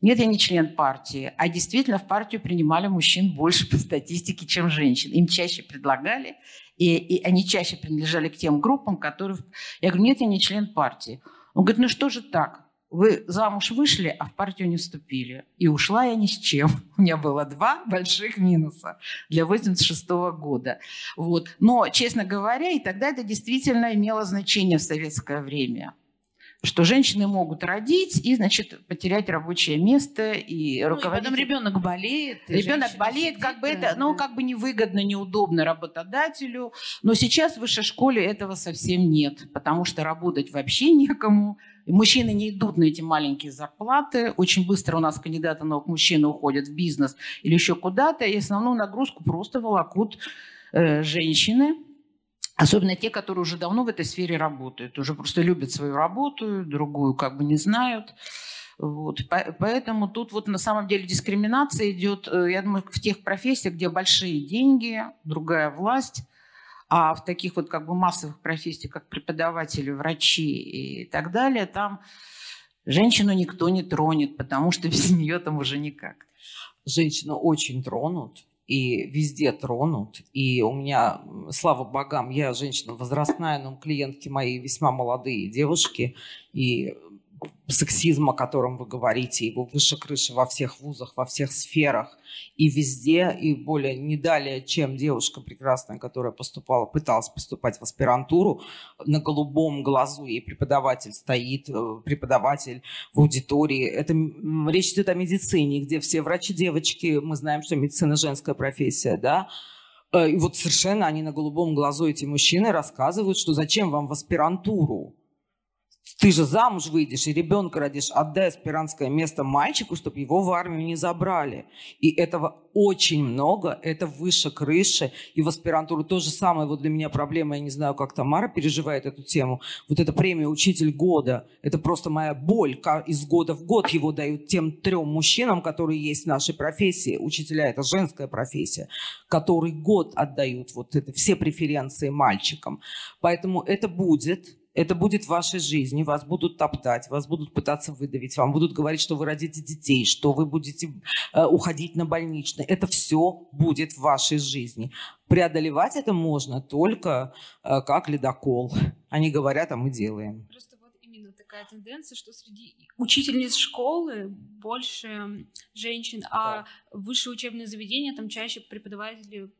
Нет, я не член партии. А действительно в партию принимали мужчин больше по статистике, чем женщин. Им чаще предлагали, и, и они чаще принадлежали к тем группам, которые... Я говорю, нет, я не член партии. Он говорит, ну что же так? Вы замуж вышли, а в партию не вступили. И ушла я ни с чем. У меня было два больших минуса для 86 года. Вот. Но, честно говоря, и тогда это действительно имело значение в советское время что женщины могут родить и, значит, потерять рабочее место и ну, руководить. потом ребенок болеет. Ребенок болеет, сидит, как бы это, ну, как бы невыгодно, неудобно работодателю. Но сейчас в высшей школе этого совсем нет, потому что работать вообще некому. Мужчины не идут на эти маленькие зарплаты. Очень быстро у нас кандидаты наук мужчины уходят в бизнес или еще куда-то, и основную нагрузку просто волокут э, женщины. Особенно те, которые уже давно в этой сфере работают, уже просто любят свою работу, другую как бы не знают. Вот. Поэтому тут вот на самом деле дискриминация идет, э, я думаю, в тех профессиях, где большие деньги, другая власть, а в таких вот как бы массовых профессиях, как преподаватели, врачи и так далее, там женщину никто не тронет, потому что без нее там уже никак. Женщину очень тронут, и везде тронут. И у меня, слава богам, я женщина возрастная, но клиентки мои весьма молодые девушки. И сексизм, о котором вы говорите, его выше крыши во всех вузах, во всех сферах и везде, и более не далее, чем девушка прекрасная, которая поступала, пыталась поступать в аспирантуру, на голубом глазу ей преподаватель стоит, э, преподаватель в аудитории. Это речь идет о медицине, где все врачи девочки, мы знаем, что медицина женская профессия, да, э, и вот совершенно они на голубом глазу, эти мужчины, рассказывают, что зачем вам в аспирантуру? Ты же замуж выйдешь и ребенка родишь, отдай аспирантское место мальчику, чтобы его в армию не забрали. И этого очень много, это выше крыши. И в аспирантуру то же самое, вот для меня проблема, я не знаю, как Тамара переживает эту тему. Вот эта премия «Учитель года», это просто моя боль. Из года в год его дают тем трем мужчинам, которые есть в нашей профессии. Учителя – это женская профессия, который год отдают вот это, все преференции мальчикам. Поэтому это будет, Это будет в вашей жизни. Вас будут топтать, вас будут пытаться выдавить, вам будут говорить, что вы родите детей, что вы будете э, уходить на больничный. Это все будет в вашей жизни. Преодолевать это можно только э, как ледокол. Они говорят, а мы делаем. Просто вот именно такая тенденция, что среди учительниц школы больше женщин, а высшее учебное заведение там чаще преподаватели.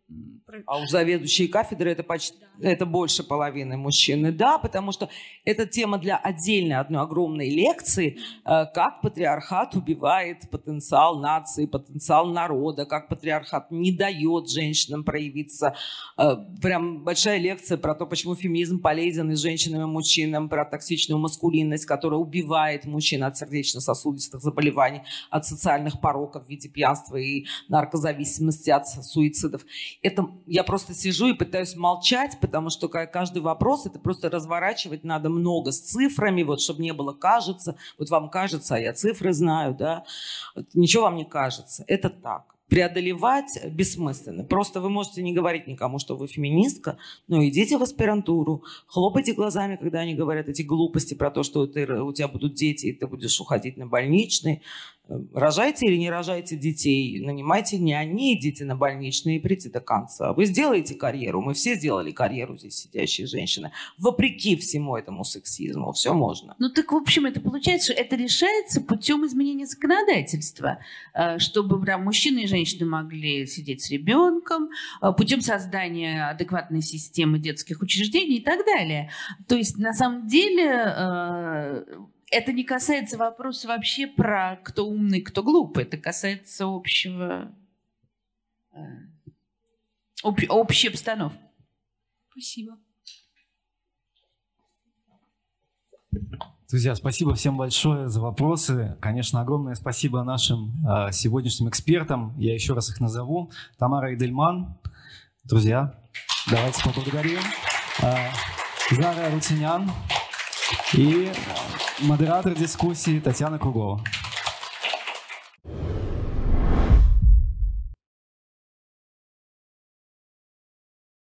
А у заведующей кафедры это почти да. это больше половины мужчины, да, потому что это тема для отдельной одной огромной лекции, э, как патриархат убивает потенциал нации, потенциал народа, как патриархат не дает женщинам проявиться. Э, прям большая лекция про то, почему феминизм полезен и женщинам, и мужчинам, про токсичную маскулинность, которая убивает мужчин от сердечно-сосудистых заболеваний, от социальных пороков в виде пьянства и наркозависимости, от суицидов. Это я просто сижу и пытаюсь молчать, потому что каждый вопрос это просто разворачивать надо много с цифрами, вот чтобы не было кажется, вот вам кажется, а я цифры знаю, да, ничего вам не кажется. Это так преодолевать бессмысленно. Просто вы можете не говорить никому, что вы феминистка, но идите в аспирантуру, хлопайте глазами, когда они говорят эти глупости про то, что ты, у тебя будут дети, и ты будешь уходить на больничный. Рожайте или не рожайте детей, нанимайте не они, идите на больничные и прийти до конца. Вы сделаете карьеру, мы все сделали карьеру здесь сидящие женщины, вопреки всему этому сексизму, все можно. Ну так, в общем, это получается, что это решается путем изменения законодательства, э, чтобы прям мужчины и женщины могли сидеть с ребенком, э, путем создания адекватной системы детских учреждений и так далее. То есть, на самом деле, э, это не касается вопроса вообще про кто умный, кто глупый. Это касается общего, э, об, общей обстановки. Спасибо. Друзья, спасибо всем большое за вопросы. Конечно, огромное спасибо нашим э, сегодняшним экспертам. Я еще раз их назову. Тамара Идельман. Друзья, давайте поблагодарим. Э, Зара Рутинян и модератор дискуссии Татьяна Кругова.